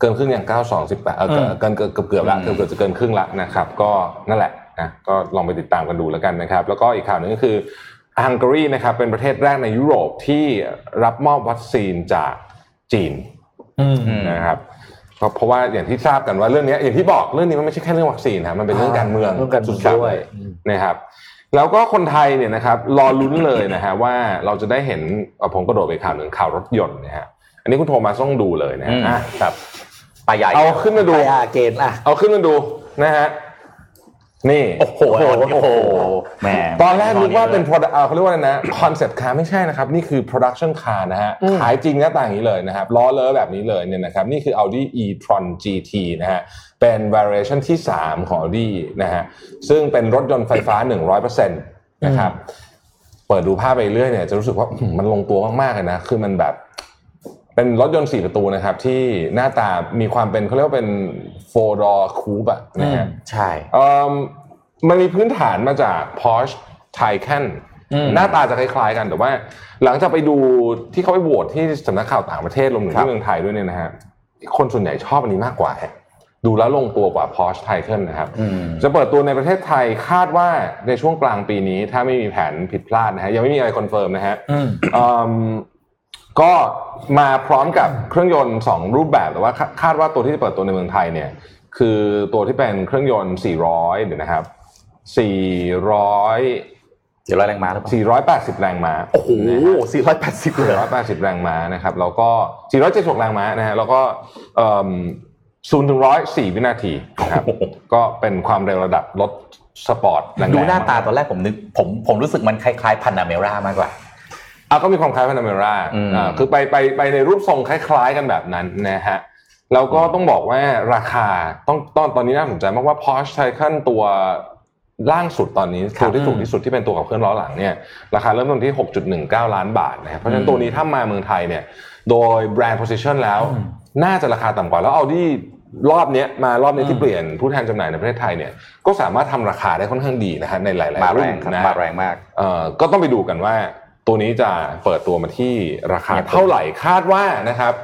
[SPEAKER 3] เกินครึ่งอย่าง 92 18เออเกินเกินเกือบเกือบเกือบละเกือบเกือบจะเกินครึ่งละนะครับก็นั่นแหละนะก็ลองไปติดตามกันดูแล้วกันนะครับ แล้วก็อีกข่าวหนึ่งก็คือฮังการีนะครับเป็นประเทศแรกในยุโรปที่รับมอบวัคซีนจากจีน
[SPEAKER 2] อืม
[SPEAKER 3] นะครับ เพราะเพราะว่าอย่างที่ทราบกันว่าเรื่องนี้อย่างที่บอกเรื่องนี้มันไม่ใช่แค่เรื่องวัคซีนนะครับมันเป็นเรื่องการเมือง
[SPEAKER 2] เรื่องการเมือง
[SPEAKER 3] สุๆ
[SPEAKER 2] ด้วย
[SPEAKER 3] นะครับ แล้วก็คนไทยเนี่ยนะครับรอลุ้นเลยนะฮะว่าเราจะได้เห็นเอ่อผมกระโดดไปข่าวหนึ่งข่าวรถยนต์นะฮะอันนี้คุณโทมัสต้องดูเลยนะฮะ
[SPEAKER 4] อืม
[SPEAKER 3] อะ
[SPEAKER 4] ครับไปใหญ่
[SPEAKER 3] เอาขึ้นมาดู
[SPEAKER 2] ไปอาเกณฑ์อะ
[SPEAKER 3] เอาขึ้นมาดูนะฮะ นี่
[SPEAKER 4] โอ้โหโอ้โหแหม
[SPEAKER 3] ตอนแรกนึกว่าเป็น product เอ่อเขาเรียกว่าอะไรนะ concept car ไม่ใช่นะครับ นี่คือ production car นะฮะขายจริงหน้าตาอย่างนี้เลยนะครับล้อเลอะแบบนี้เลยเนี่ยนะครับนี่คือ Audi e-tron GT นะฮะเป็น variation ที่ 3 ของ Audi นะฮะซึ่งเป็นรถยนต์ไฟฟ้า 100%นะครับเปิดดูภาพไปเรื่อยเนี่ยจะรู้สึกว่าอืมมันลงตัวมากๆเลยนะคือมันแบบเป็นรถยนต์4ประตูนะครับที่หน้าตามีความเป็นเขาเรียกว่าเป็น four door coupe อะนะฮะ
[SPEAKER 4] ใช่
[SPEAKER 3] เอิ่มมันมีพื้นฐานมาจาก Porsche Taycan หน้าตาจะคล้ายๆกันแต่ว่า หลังจากไปดูที่เขาไปโหวตที่สำนักข่าวต่างประเทศรวมถึง
[SPEAKER 4] ครับ
[SPEAKER 3] ที่เมืองไทยด้วยเนี่ยนะฮะคนส่วนใหญ่ชอบอันนี้มากกว่าฮะดูแล้วลงตัวกว่า Porsche Taycan นะครับ
[SPEAKER 4] อืม
[SPEAKER 3] จะเปิดตัวในประเทศไทยคาดว่าในช่วงกลางปีนี้ ถ้าไม่มีแผนผิดพลาดนะฮะยังไม่มีอะไร confirm นะฮะ
[SPEAKER 2] อืม
[SPEAKER 3] อืม ก็มาพร้อมกับเครื่องยนต์ 2 รูปแบบแต่ว่าคาคาดว่าตัวที่จะเปิดตัวในเมืองไทยเนี่ยคือตัวที่เป็นเครื่องยนต์ 400เดี๋ยวนะครับ 400
[SPEAKER 4] เดี๋ยวร้อยแรงม้าหรือเปล่า
[SPEAKER 3] 480แรงม้า
[SPEAKER 4] โอ้โหสี่ร้อยแปดสิบเลยเหรอ
[SPEAKER 3] 480แรงม้านะครับ แล้วก็476แรงม้านะฮะ แล้วก็ศูนย์ถึงร้อยสี่วินาทีนะครับ ก็เป็นความเร็วระดับรถสปอร์ตแรงๆ
[SPEAKER 4] ดูหน้าตาตอนแรกผมนึก ผมผมรู้สึกมันคล้ายๆพันนาเมร่ามากกว่า
[SPEAKER 3] อะก็มีความคล้ายพานาเมรา
[SPEAKER 4] อืม
[SPEAKER 3] อ่าคือไปไปไปในรูปทรงคล้ายๆกันแบบนั้นนะฮะแล้วก็ต้องบอกว่าราคาต้องตอนตอนนี้น่าสนใจมากว่า Porsche Taycan ตัวล่างสุดตอนนี้ตัวที่ถูกที่สุดที่เป็นตัวกับเครื่องล้อหลังเนี่ยราคาเริ่มต้นที่ 6.19 ล้านบาทนะครับเพราะฉะนั้นตัวนี้ถ้ามาเมืองไทยเนี่ยโดยแบรนด์ position แล้ว น่าจะราคาต่ำกว่าแล้ว Audi รอบเนี้ยมารอบนี้ที่เปลี่ยนผู้แทนจำหน่ายในประเทศไทยเนี่ยก็สามารถทำราคาได้ค่อนข้างดีนะฮะในหลาย
[SPEAKER 4] มา
[SPEAKER 3] ๆ
[SPEAKER 4] แร
[SPEAKER 3] รุ่น
[SPEAKER 4] งครับ
[SPEAKER 3] นะฮะ
[SPEAKER 4] มาแรงมาก
[SPEAKER 3] เอ่อก็ต้องไปดูกันว่า ตัวนี้จะเปิดตัวมาที่ราคา
[SPEAKER 4] เนี่ย
[SPEAKER 3] เท่าไหร่คาดว่านะครับ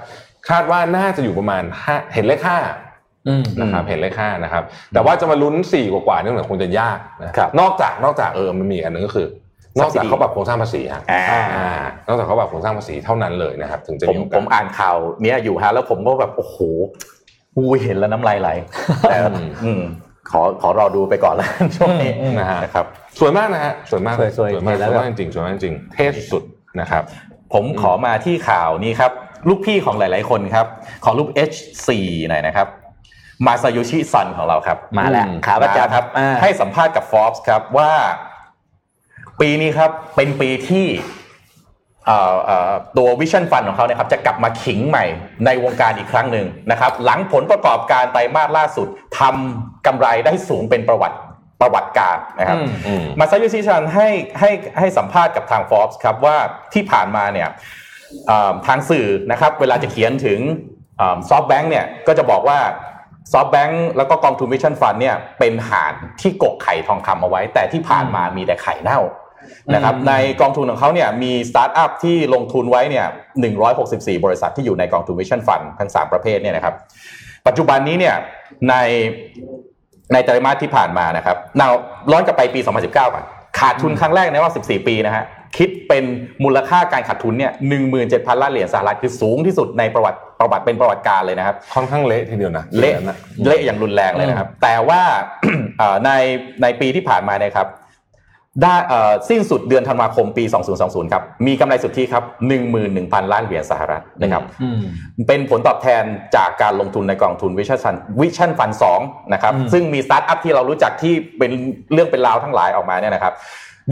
[SPEAKER 3] คาดว่าน่าจะอยู่ประมาณห้าเห็นเลขห้า
[SPEAKER 2] อืม
[SPEAKER 3] นะครับเห็นเลขห้านะครับ แต่ว่าจะมาลุ้นสี่กว่าๆนี่เหมือนคงจะยากนะครับนอกจากนอกจากเออมันมีอันหนึงก็คือนอกจากเขาปรับโครงสร้างภาษีฮะ
[SPEAKER 4] อ่า
[SPEAKER 3] อ่านอกจากเขาปรับโครงสร้างภาษีเท่านั้นเลยนะครับ ถึงจะ
[SPEAKER 4] ผม
[SPEAKER 3] มีโอกา
[SPEAKER 4] ผ
[SPEAKER 3] ส
[SPEAKER 4] มอ่านข่าวเนี้ยอยู่ฮะแล้วผมก็แบบโอ้โหกูเห็นแล้วน้ำลายไหลแต่
[SPEAKER 3] อืม
[SPEAKER 4] อืมขอขอรอดูไปก่อนแล้วช่วงนี้
[SPEAKER 3] อืมนะฮะ
[SPEAKER 4] นะครับ
[SPEAKER 3] สวยมากนะฮะสวยมาก
[SPEAKER 2] สวยๆ
[SPEAKER 3] สวยมาก
[SPEAKER 2] เห็นแล้ว
[SPEAKER 3] สวย
[SPEAKER 2] แบบ
[SPEAKER 3] มากจริงๆสวยมากจริงๆเท่สุดๆนะครับ
[SPEAKER 4] ผมขอมาที่ข่าวนี้ครับ ลูกพี่ของหลาย ๆ คนครับ ของลูก H4 หน่อยนะครับ มาซาโยชิซันของเราครับ
[SPEAKER 2] มาแล้ว
[SPEAKER 3] อืม
[SPEAKER 2] ขาประจำ
[SPEAKER 4] ครับ
[SPEAKER 2] อ่า
[SPEAKER 4] ให้สัมภาษณ์กับ Forbes ครับว่า ปีนี้ครับเป็นปีที่เอ่อเอ่อตัววิชั่นฟันของเขาเนี่ยครับจะกลับมาขิงใหม่ในวงการอีกครั้งหนึ่งนะครับ หลังผลประกอบการไตรมาสล่าสุดทำกำไรได้สูงเป็นประวัติ ประวัติการณ์นะครับ
[SPEAKER 3] อืม
[SPEAKER 4] มาซาโยชิซันให้ให้ให้สัมภาษณ์กับทาง Forbes ครับว่าที่ผ่านมาเนี่ยเอ่อทางสื่อนะครับเวลาจะเขียนถึงซอฟต์แบงก์เนี่ยก็จะบอกว่าซอฟต์แบงก์แล้วก็กองทุน Vision Fund เนี่ยเป็นห่านที่กกไข่ทองคำเอาไว้ แต่ที่ผ่านมามีแต่ไข่เน่านะครับในกองทุนของเขาเนี่ยมีสตาร์ทอัพที่ลงทุนไว้เนี่ย164 บริษัทที่อยู่ในกองทุน Vision Fund ทั้ง 3 ประเภทเนี่ยนะครับปัจจุบันนี้เนี่ยใน ในไตรมาสที่ผ่านมานะครับเราย้อนกลับไปปี 2019ก่อนขาดทุนครั้งแรกในรอบ14 ปีนะฮะคิดเป็นมูลค่าการขาดทุนเนี่ยหนึ่งหมื่นเจ็ดพันล้านเหรียญสหรัฐคือสูงที่สุดในประวัติประวัติเป็นประวัติการเลยนะครับ
[SPEAKER 3] ค่อนข้างเละทีเดียวนะ
[SPEAKER 4] เละ
[SPEAKER 3] นะ
[SPEAKER 4] เละอย่างรุนแรงเลยนะครับ แต่ว่าเอ่อในในปีที่ผ่านมาเนะครับ ได้เอ่อสิ้นสุดเดือนธันวาคมปี 2020 ครับ มีกำไรสุทธิครับ 11,000 ล้านเหรียญสหรัฐนะครับ
[SPEAKER 2] อืม
[SPEAKER 4] เป็นผลตอบแทนจากการลงทุนในกองทุน Vision Vision Fund สองนะครับ
[SPEAKER 2] อืม
[SPEAKER 4] ซึ่งมีสตาร์ทอัพที่เรารู้จักที่เป็นเรื่องเป็นราวทั้งหลายออกมาเนี่ยนะครับ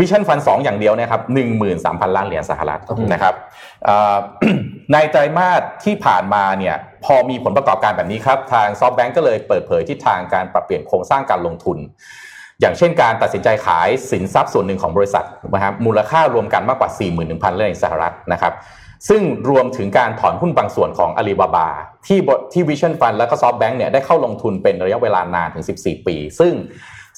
[SPEAKER 4] Vision Fund สองอย่างเดียวเนี่ยนะครับหนึ่งหมื่นสามพันล้านเหรียญสหรัฐนะครับเอ่อในไตรมาสที่ผ่านมาเนี่ยพอมีผลประกอบการแบบนี้ครับ ทางซอฟต์แบงก์ก็เลยเปิดเผยทิศทางการปรับเปลี่ยนโครงสร้างการลงทุน อย่างเช่นการตัดสินใจขายสินทรัพย์ส่วนหนึ่งของบริษัทนะครับมูลค่ารวมกันมากกว่า 41,000ล้านเหรียญสหรัฐนะครับซึ่งรวมถึงการถอนหุ้นบางส่วนของอาลีบาบาที่บที่ Vision Fund และก็ซอฟต์แบงก์เนี่ยได้เข้าลงทุนเป็นระยะเวลานานถึง 14 ปี ซึ่ง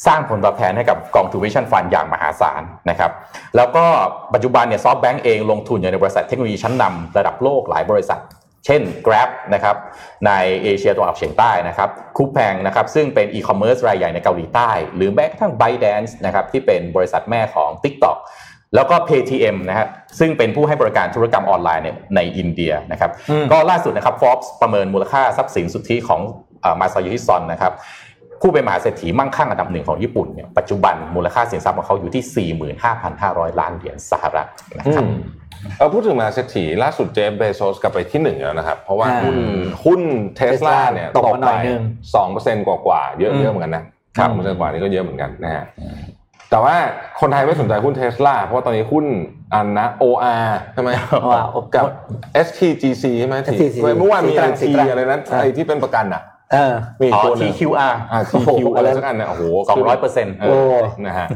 [SPEAKER 4] สร้างผลตอบแทนให้กับกองทุน Vision Fund อย่างมหาศาลนะครับแล้วก็ปัจจุบันเนี่ยซอฟต์แบงก์เองลงทุนอยู่ในบริษัทเทคโนโลยีชั้นนำระดับโลกหลายบริษัท เช่น Grab นะครับในเอเชียตะวันออกเฉียงใต้นะครับคูแพงนะครับซึ่งเป็นอีคอมเมิร์ซรายใหญ่ในเกาหลีใต้ หรือแม้กระทั่ง ByteDance นะครับที่เป็นบริษัทแม่ของ TikTok แล้วก็ Paytm นะฮะซึ่งเป็นผู้ให้บริการธุรกรรมออนไลน์เนี่ยในอินเดียนะครับ
[SPEAKER 2] อืม
[SPEAKER 4] ก็ล่าสุดนะครับ Forbes ประเมินมูลค่าทรัพย์สินสุทธิของมาซายุฮิซอนนะครับผู้เป็นมหาเศรษฐีมั่งคั่งอันดับหนึ่งของญี่ปุ่นเนี่ยปัจจุบันมูลค่าสินทรัพย์ของเขาอยู่ที่ 45,500 ล้านเหรียญสหรัฐนะครับ
[SPEAKER 3] อืม เออพูดถึงมาเศรษฐีล่าสุดเจฟเบโซสกลับไปที่หนึ่งแล้วนะครับ เพราะว่า
[SPEAKER 2] อ่า
[SPEAKER 3] หุ้นหุ้นเทสลา
[SPEAKER 2] Tesla
[SPEAKER 3] เนี่ย
[SPEAKER 2] ตกมาหน่อยนึง
[SPEAKER 3] สองเปอร์เซ็นต์กว่าๆเยอะ
[SPEAKER 2] อืม
[SPEAKER 3] เยอะเหมือนกันนะครับเปอร์เซ็นต์กว่านี่ก็เยอะเหมือนกันนะฮะแต่ว่าคนไทยไม่สนใจหุ้นเทสลาเพราะว่าตอนนี้หุ้นอันนะ OR ใช่ไหม
[SPEAKER 2] ว่า
[SPEAKER 3] กับ STGC ใช่ไหม
[SPEAKER 2] STGC
[SPEAKER 3] เมื่อวานมี
[SPEAKER 2] สีตรัง
[SPEAKER 3] IT
[SPEAKER 2] สีตรัง
[SPEAKER 3] อะไรนั้น
[SPEAKER 2] อ่า
[SPEAKER 3] ไอ้ที่เป็นประกันอะ
[SPEAKER 2] เออ
[SPEAKER 3] มีอีก
[SPEAKER 4] อ๋อ
[SPEAKER 3] ตัวหนึ่ง
[SPEAKER 4] TQR
[SPEAKER 3] อ่า
[SPEAKER 2] โอ้โห
[SPEAKER 3] TQ อะไรสักอันเนี่ยโอ้โห
[SPEAKER 4] สองร้อยเปอร์เซ็นต์
[SPEAKER 3] เออนะฮะ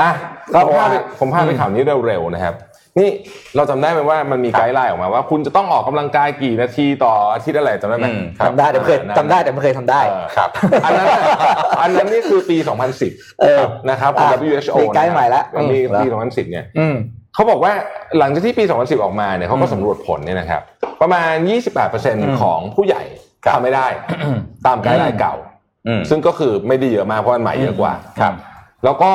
[SPEAKER 3] อะ
[SPEAKER 2] ก็
[SPEAKER 3] ผมพาไป
[SPEAKER 2] ว่า
[SPEAKER 3] ผมพาไปข่าวนี้เร็วๆนะครับ นี่เราจำได้ไหมว่ามันมีไกด์ไลน์ออกมาว่า คุณจะต้องออกกำลังกายกี่นาทีต่ออาทิตย์อะไรจำได้ไหม
[SPEAKER 4] อืมครับ
[SPEAKER 2] จำได้แต่ไม่เคย
[SPEAKER 3] อ่า
[SPEAKER 2] จำได้แต่ไม่เคยทำได้
[SPEAKER 3] เออครับ อันนั้นน่ะอันนั้นนี่คือปี 2010
[SPEAKER 2] เออ
[SPEAKER 3] นะครับของ
[SPEAKER 2] อะ
[SPEAKER 3] WHO
[SPEAKER 2] มีไกด์ใหม่ละ
[SPEAKER 3] นะครับมี
[SPEAKER 2] อืมเหรอ
[SPEAKER 3] ปี 2010 เนี่ย
[SPEAKER 2] อืม
[SPEAKER 3] เขาบอกว่าหลังจากที่ปี 2010 ออกมาเนี่ยเขาก็สำรวจผลเนี่ยนะครับ ประมาณ 28%ของผู้ใหญ่ทำไม่ได้ ตามไกด์ไลน์เก่า
[SPEAKER 4] อืม
[SPEAKER 3] ซึ่งก็คือไม่ได้เยอะมากเพราะมันใหม่เยอะกว่า
[SPEAKER 4] ครับ
[SPEAKER 3] แล้วก็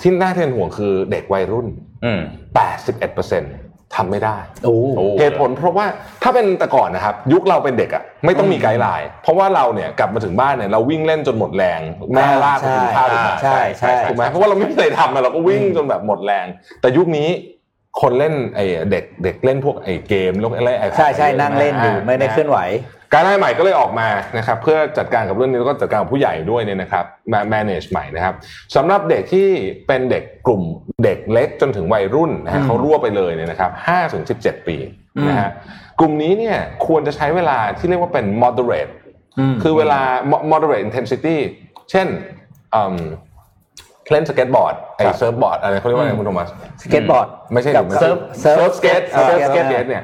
[SPEAKER 3] ที่น่าเทียนห่วงคือเด็กวัยรุ่น
[SPEAKER 4] อืม
[SPEAKER 3] 81%ทำไม่ได้
[SPEAKER 2] โอ้
[SPEAKER 4] โอ้
[SPEAKER 3] เหตุผลเพราะว่าถ้าเป็นแต่ก่อนนะครับ ยุคเราเป็นเด็กอะไม่ต้องมีไกด์ไลน์เพราะว่าเราเนี่ยกลับมาถึงบ้านเนี่ยเราวิ่งเล่นจนหมดแรงแม่ลากไปกินข้าว
[SPEAKER 2] ใช่
[SPEAKER 3] ถึงบ้าน
[SPEAKER 2] ใช่ใช่
[SPEAKER 3] ถูกไหมเพราะว่าเราไม่มีอะไรทำอะเราก็วิ่งจนแบบหมดแรง แต่ยุคนี้คนเล่นไอ้เด็กเด็กเล่นพวกไอ้เกมแล้วอะไรไอ้
[SPEAKER 2] ใช่ใช่นั่งเล่นอยู่ไม่ได้เคลื่อนไหว
[SPEAKER 3] การได้ใหม่ก็เลยออกมานะครับเพื่อจัดการกับเรื่องนี้แล้วก็จัดการกับผู้ใหญ่ด้วยเนี่ยนะครับมา manage ใหม่นะครับสำหรับเด็กที่เป็นเด็กกลุ่มเด็กเล็กจนถึงวัยรุ่นนะฮะ
[SPEAKER 2] อืม
[SPEAKER 3] เขารั่วไปเลยเนี่ยนะครับ5ถึง17ปีนะฮะกลุ่มนี้เนี่ยควรจะใช้เวลาที่เรียกว่าเป็น moderate
[SPEAKER 2] ม
[SPEAKER 3] คือเวลา mo- moderate intensity เช่นอืมเล่นสเก็ตบอร์ดไอ้
[SPEAKER 4] ครับ
[SPEAKER 3] เซิร์ฟบอร์ดอะไรเขาเรียกว่าอะไรคุณโทมัส
[SPEAKER 2] สเก็ตบอร์ด
[SPEAKER 3] ไม่ใช่
[SPEAKER 2] กับ
[SPEAKER 3] ดิ
[SPEAKER 2] เซิร์ฟ
[SPEAKER 3] เซิร์ฟสเก็ต
[SPEAKER 2] เซิร์ฟ
[SPEAKER 3] เซิร์ฟส
[SPEAKER 2] สเก็
[SPEAKER 3] เก็
[SPEAKER 2] ต
[SPEAKER 3] ตเกตเนี่ย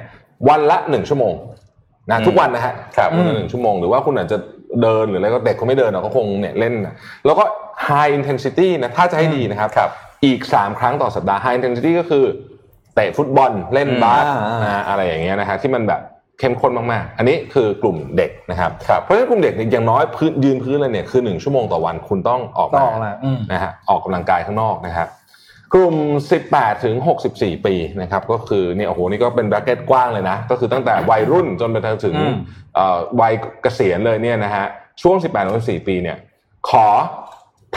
[SPEAKER 3] วันละหนึ่งชั่วโมง นะ
[SPEAKER 4] อืม
[SPEAKER 3] ทุกวันนะฮะ
[SPEAKER 4] ครับ
[SPEAKER 3] วันละหนึ่งชั่วโมงหรือว่าคุณอาจจะเดินหรืออะไรก็เด็กเขาไม่เดินเราก็คงเนี่ยเล่นนะแล้วก็ high intensity นะถ้าจะให้ดีนะครับ
[SPEAKER 4] ครับ
[SPEAKER 3] อีก 3 ครั้งต่อสัปดาห์ high intensity ก็คือเตะฟุตบอลเล่น
[SPEAKER 4] อืม
[SPEAKER 3] บาส
[SPEAKER 2] อ่าอ่า
[SPEAKER 3] นะอะไรอย่างเงี้ยนะฮะที่มันแบบเข้มข้นมากๆ อันนี้คือกลุ่มเด็กนะครับ
[SPEAKER 4] ครับ
[SPEAKER 3] เพราะฉะนั้นกลุ่มเด็กเนี่ยอย่างน้อยพื้นยืนพื้นเลยเนี่ยคือหนึ่งชั่วโมงต่อวันคุณต้องออก
[SPEAKER 2] ต้อง
[SPEAKER 3] มา
[SPEAKER 2] ออกมาอืม
[SPEAKER 3] นะฮะออกกำลังกายข้างนอกนะครับ กลุ่ม 18 ถึง 64 ปีนะครับก็คือเนี่ยโอ้โหนี่ก็เป็นแบรเก็ตกว้างเลยนะ ก็คือตั้งแต่วัยรุ่นจนไปถึง
[SPEAKER 2] อืม
[SPEAKER 3] เอ่อวัยเกษียณเลยเนี่ยนะฮะช่วง 18ถึง64ปีเนี่ยขอ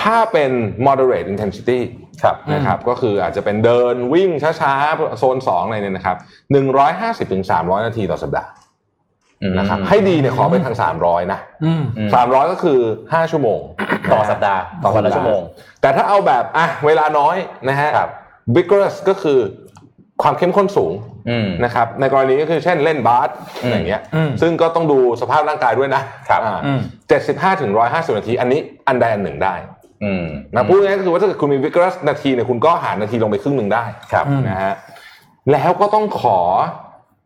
[SPEAKER 3] ถ้าเป็น moderate intensity
[SPEAKER 4] ครับ
[SPEAKER 3] นะครับก็คืออาจจะเป็นเดินวิ่งช้าๆ โซน2อะไรเนี่ยนะครับ150ถึง300 นาทีต่อสัปดาห์ นะครับให้ดีเนี่ยขอเป็นทาง 300 นะ
[SPEAKER 2] อืม
[SPEAKER 4] อืม
[SPEAKER 3] 300 ก็คือ 5 ชั่วโมง
[SPEAKER 4] ต่อสัปดาห์ต่อวันละชั่วโมง
[SPEAKER 3] แต่ถ้าเอาแบบอะเวลาน้อยนะฮะ
[SPEAKER 4] ครับ
[SPEAKER 3] vigorous ก็คือความเข้มข้นสูง
[SPEAKER 4] อืม
[SPEAKER 3] นะครับในกรณีก็คือเช่นเล่นบาส
[SPEAKER 4] อืม
[SPEAKER 3] อย่างเงี้ย
[SPEAKER 2] อืม
[SPEAKER 3] ซึ่งก็ต้องดูสภาพร่างกายด้วยนะครับอ่า
[SPEAKER 2] อืม
[SPEAKER 3] 75ถึง150นาที อันนี้อันใดอันหนึ่งได้
[SPEAKER 4] อืม
[SPEAKER 3] นะพูดง่ายๆก็คือว่าถ้าเกิดคุณมี vigorous นาทีเนี่ยคุณก็หารนาทีลงไปครึ่งหนึ่งได้
[SPEAKER 4] ครับ
[SPEAKER 3] นะฮะแล้วก็ต้องขอ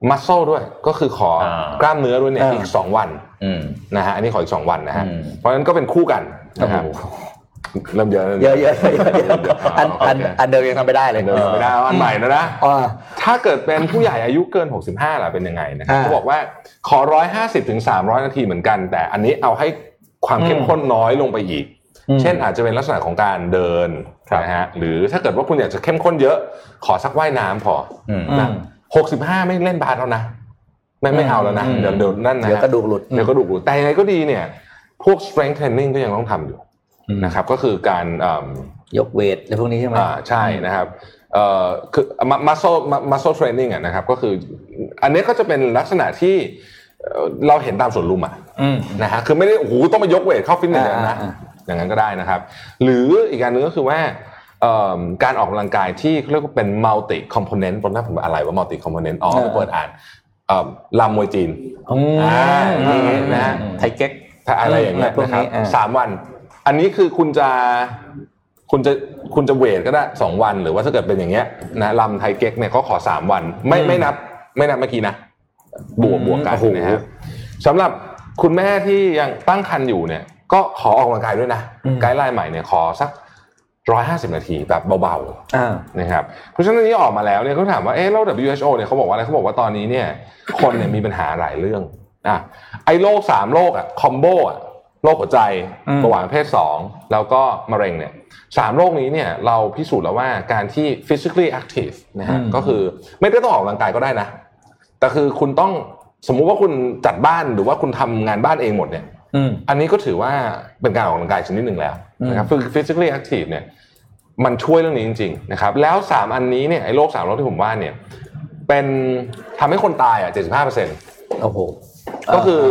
[SPEAKER 3] muscle ด้วยก็คือขออากล้ามเนื้อด้วยเนี่ย
[SPEAKER 2] อ่า
[SPEAKER 3] อีก2วัน
[SPEAKER 4] อืม
[SPEAKER 3] นะฮะอันนี้ขออีก2วันนะฮะ
[SPEAKER 4] อืม
[SPEAKER 3] เพราะฉะนั้นก็เป็นคู่กันนะครับ
[SPEAKER 2] โอ้โห
[SPEAKER 3] เริ่มเยอะ
[SPEAKER 2] เยอะเยอะเยอะเยอะอันอันอันเดิมยังทำไม่ได้เลย
[SPEAKER 3] เดินไม่ได้เอาอันใหม่นะนะ
[SPEAKER 2] อ่า
[SPEAKER 3] ถ้าเกิดเป็นผู้ใหญ่อายุเกิน 65ล่ะเป็นยังไงนะครับ
[SPEAKER 2] อ่า
[SPEAKER 3] เขาบอกว่าขอ 150ถึง300 นาทีเหมือนกัน แต่อันนี้เอาให้ความเข้ม
[SPEAKER 2] อืม
[SPEAKER 3] ข้นน้อยลงไปอีก
[SPEAKER 2] อืม
[SPEAKER 3] เช่นอาจจะเป็นลักษณะของการเดิน
[SPEAKER 4] ครับ
[SPEAKER 3] นะฮะหรือถ้าเกิดว่าคุณอยากจะเข้มข้นเยอะ ขอสักว่ายน้ำพอ
[SPEAKER 4] อืม
[SPEAKER 2] อืม
[SPEAKER 3] นะ หกสิบห้าไม่เล่นบาสแล้วนะไม่ไม่เอาแล้วนะ
[SPEAKER 2] อืม
[SPEAKER 3] เดี๋ยวเดี๋ยวนั่นนะ
[SPEAKER 2] เดี๋ยวกระดูกหลุด
[SPEAKER 3] เดี๋ยวกระดูกหลุดแต่ยังไงก็ดีเนี่ย พวก strength training ก็ยังต้องทำอยู่
[SPEAKER 2] อืม
[SPEAKER 3] นะครับ ก็คือการเอิ่ม
[SPEAKER 2] ยกเวทอะไรพวกนี้ใช่ไหม
[SPEAKER 3] อ่าใช่นะครับเอ่อคือ muscle muscle training อะนะครับ ก็คือ อันนี้ก็จะเป็นลักษณะที่เอ่อเราเห็นตามสวนลุมอะ
[SPEAKER 2] อืม
[SPEAKER 3] นะฮะคือไม่ได้โอ้โหต้องมายกเวทเข้าฟิตเนส
[SPEAKER 2] อ่า
[SPEAKER 3] นะ
[SPEAKER 2] อ่า
[SPEAKER 3] อย่างนั้นก็ได้นะครับ หรืออีกการหนึงก็คือว่าเอิ่ม การออกกำลังกายที่เขาเรียกว่าเป็น multi component ตอนแรกผมอะไรว่า multi component อ๋อไปเปิดอ่านเอิ่มลำมวยจีน
[SPEAKER 2] อืม
[SPEAKER 3] อ่าอย่างงี้นะฮะ
[SPEAKER 4] ไทเก๊ก
[SPEAKER 3] ถ้าอะไรอย่างเงี้ย
[SPEAKER 2] พวก
[SPEAKER 3] นะครับ
[SPEAKER 2] นี้อ่า
[SPEAKER 3] สามวัน อันนี้คือคุณจะคุณจะคุณจะเวทก็ได้สองวัน หรือว่าถ้าเกิดเป็นอย่างเงี้ยนะลำไทยเก๊กเนี่ยเขาขอสามวัน ไม่ไม่นับ ไม่นับเมื่อกี้นะบวกบวกกัน
[SPEAKER 2] โอ้โห
[SPEAKER 3] นะครับสำหรับคุณแม่ที่ยังตั้งครรภ์อยู่เนี่ย ก็ขอออกกำลังกายด้วยนะไกด์ไลน์ใหม่เนี่ยขอสัก ร้อยห้าสิบนาทีแบบเบาๆ
[SPEAKER 2] อ่า
[SPEAKER 3] นะครับเพราะฉะนั้นอันนี้ออกมาแล้วเนี่ยเขาถามว่าเอ๊ะแล้ว WHO เนี่ยเขาบอกว่าอะไรเขาบอกว่าตอนนี้เนี่ยคนเนี่ยมีปัญหาหลายเรื่องอะไอ้โรคสามโรคอะคอมโบอะโรคหัวใจ
[SPEAKER 2] อืม
[SPEAKER 3] เบาหวานประเพศสองแล้วก็มะเร็งเนี่ยสามโรคนี้เนี่ยเราพิสูจน์แล้วว่าการที่ physically active นะฮะก็คือไม่ได้ต้องออกกำลังกายก็ได้นะ แต่คือคุณต้องสมมุติว่าคุณจัดบ้านหรือว่าคุณทำงานบ้านเองหมดเนี่ย
[SPEAKER 2] อืม
[SPEAKER 3] อันนี้ก็ถือว่าเป็นการออกกำลังกายชนิดหนึ่งแล้วนะครับคือ physically active เนี่ยมันช่วยเรื่องนี้จริงๆนะครับแล้วสามอันนี้เนี่ยไอ้โรคสามโรคที่ผมว่าเนี่ยเป็นทำให้คนตายอะ75เปอร์เซ็นต์
[SPEAKER 2] โอ้โห
[SPEAKER 3] ก็คือ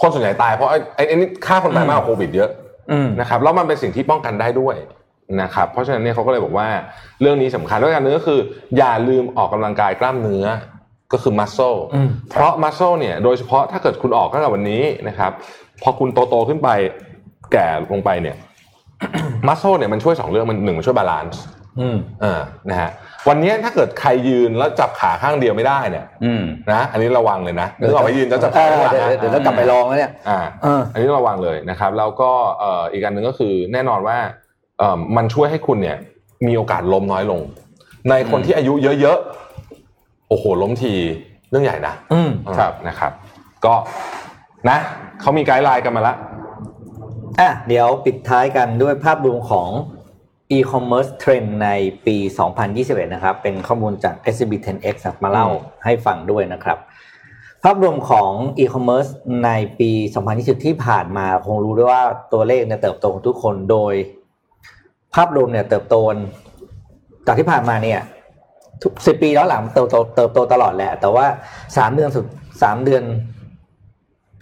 [SPEAKER 3] คนส่วนใหญ่ตายเพราะไอ้ไอ้ไอ้นี่ฆ่าคนตายมากกว่าโควิดเยอะ
[SPEAKER 2] อืม
[SPEAKER 3] นะครับแล้วมันเป็นสิ่งที่ป้องกันได้ด้วยนะครับเพราะฉะนั้นเนี่ยเขาก็เลยบอกว่าเรื่องนี้สำคัญด้วยกันนึงก็คือ อย่าลืมออกกำลังกายกล้ามเนื้อก็คือ muscle
[SPEAKER 2] อืม
[SPEAKER 3] เพราะ muscle เนี่ยโดยเฉพาะถ้าเกิดคุณออกตั้งแต่วันนี้นะครับ พอคุณโตโตๆขึ้นไปแก่ลงไปเนี่ย muscle เนี่ยมันช่วยสองเรื่องมันหนึ่งมันช่วย balance
[SPEAKER 2] อืม
[SPEAKER 3] อ่านะฮะวันนี้ถ้าเกิดใครยืนแล้วจับขาข้างเดียวไม่ได้เนี่ย
[SPEAKER 4] อืม
[SPEAKER 3] นะอันนี้ระวังเลยนะ
[SPEAKER 2] เดี๋ยว
[SPEAKER 3] นึกออกไหมยืนแล้วจับ
[SPEAKER 2] เอ
[SPEAKER 3] ขา
[SPEAKER 2] อ
[SPEAKER 3] ข้างหลัง
[SPEAKER 2] เดี๋ยว
[SPEAKER 3] นะ
[SPEAKER 2] เดี๋ยวต้องกลับไปลองแล้วเนี่ย
[SPEAKER 3] อ่า
[SPEAKER 2] เออ
[SPEAKER 3] อันนี้ระวังเลยนะครับแล้วก็เอ่ออีกอันหนึ่งก็คือแน่นอนว่าเอ่อมันช่วยให้คุณเนี่ย มีโอกาสล้มน้อยลง ในคนที่อายุเยอะๆโอ้โหล้มทีเรื่องใหญ่นะ
[SPEAKER 2] อืม
[SPEAKER 3] ครับนะครับ ก็นะ เขามีไกด์ไลน์กันมาละ
[SPEAKER 2] อะเดี๋ยวปิดท้ายกันด้วยภาพรวมของ e-commerce trend ในปี 2021 นะครับ เป็นข้อมูลจาก SCB 10X ครับมาเล่า
[SPEAKER 3] อืม
[SPEAKER 2] ให้ฟังด้วยนะครับ ภาพรวมของ e-commerce ในปี 2020 ที่ผ่านมาคงรู้ด้วยว่าตัวเลขเนี่ยเติบโตของทุกคนโดย ภาพรวมเนี่ยเติบโตจากที่ผ่านมาเนี่ยทุกสิบปีย้อนหลังเติบโตเติบโตตลอดแหละ แต่ว่าสามเดือนสุดสามเดือน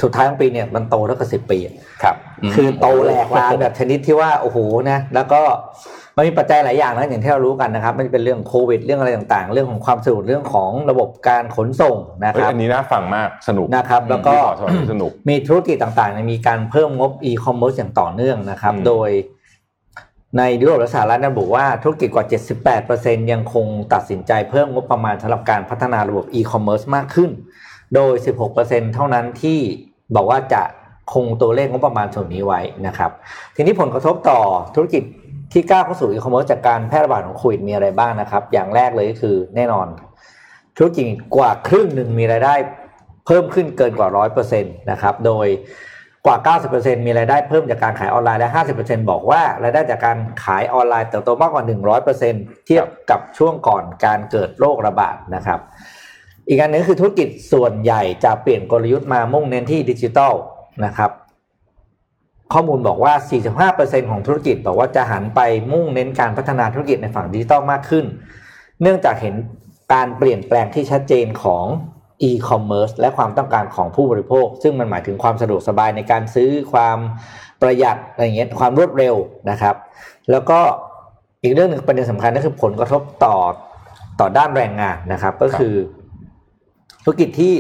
[SPEAKER 2] สุดท้ายของปีเนี่ยมันโตเท่ากับสิบปีอะ
[SPEAKER 4] ครับ
[SPEAKER 2] คือโตแหลกลานแบบชนิดที่ว่าโอ้โหนะแล้วก็มันมีปัจจัยหลายอย่างนะอย่างที่เรารู้กันนะครับ มันจะเป็นเรื่องโควิด เรื่องอะไรต่างๆ เรื่องของความสะดวกเรื่องของระบบการขนส่งนะครับ
[SPEAKER 3] เฮ้ยอันนี้น่าฟังมากสนุก
[SPEAKER 2] นะครับ แล้วก็
[SPEAKER 3] report สมัยนี้สนุก
[SPEAKER 2] มีธุรกิจต่างๆเนี่ยมีการเพิ่มงบ e-commerce อย่างต่อเนื่องนะครับ
[SPEAKER 3] อืม
[SPEAKER 2] โดยในยุโรปและสหรัฐนั้นบอกว่าธุรกิจกว่า 78%ยังคงตัดสินใจเพิ่มงบประมาณสำหรับการพัฒนาระบบ e-commerce มากขึ้น โดย 16%เท่านั้นที่ บอกว่าจะคงตัวเลขงบประมาณส่วนนี้ไว้นะครับ ทีนี้ผลกระทบต่อธุรกิจที่ก้าวเข้าสู่ e-commerce จากการแพร่ระบาดของโควิดมีอะไรบ้างนะครับ อย่างแรกเลยก็คือแน่นอน ธุรกิจกว่าครึ่งหนึ่งมีรายได้เพิ่มขึ้นเกินกว่า 100%นะครับ โดยกว่า 90%มีรายได้เพิ่มจากการขายออนไลน์และ 50%บอกว่ารายได้จากการขายออนไลน์เติบโตมากกว่า 100%เทียบกับช่วงก่อนการเกิดโรคระบาดนะครับ อีกอันหนึงคือธุรกิจส่วนใหญ่จะเปลี่ยนกลยุทธ์มามุ่งเน้นที่ดิจิทัลนะครับข้อมูลบอกว่า 45%ของธุรกิจบอกว่าจะหันไปมุ่งเน้นการพัฒนาธุรกิจในฝั่งดิจิทัลมากขึ้น เนื่องจากเห็นการเปลี่ยนแปลงที่ชัดเจนของ e-commerce และความต้องการของผู้บริโภค ซึ่งมันหมายถึงความสะดวกสบายในการซื้อความประหยัดอะไรเงี้ยความรวดเร็วนะครับ แล้วก็อีกเรื่องหนึ่งประเด็นสำคัญก็คือผลกระทบต่อต่อด้านแรงงานนะครับ ก็คือ ธุรกิจที่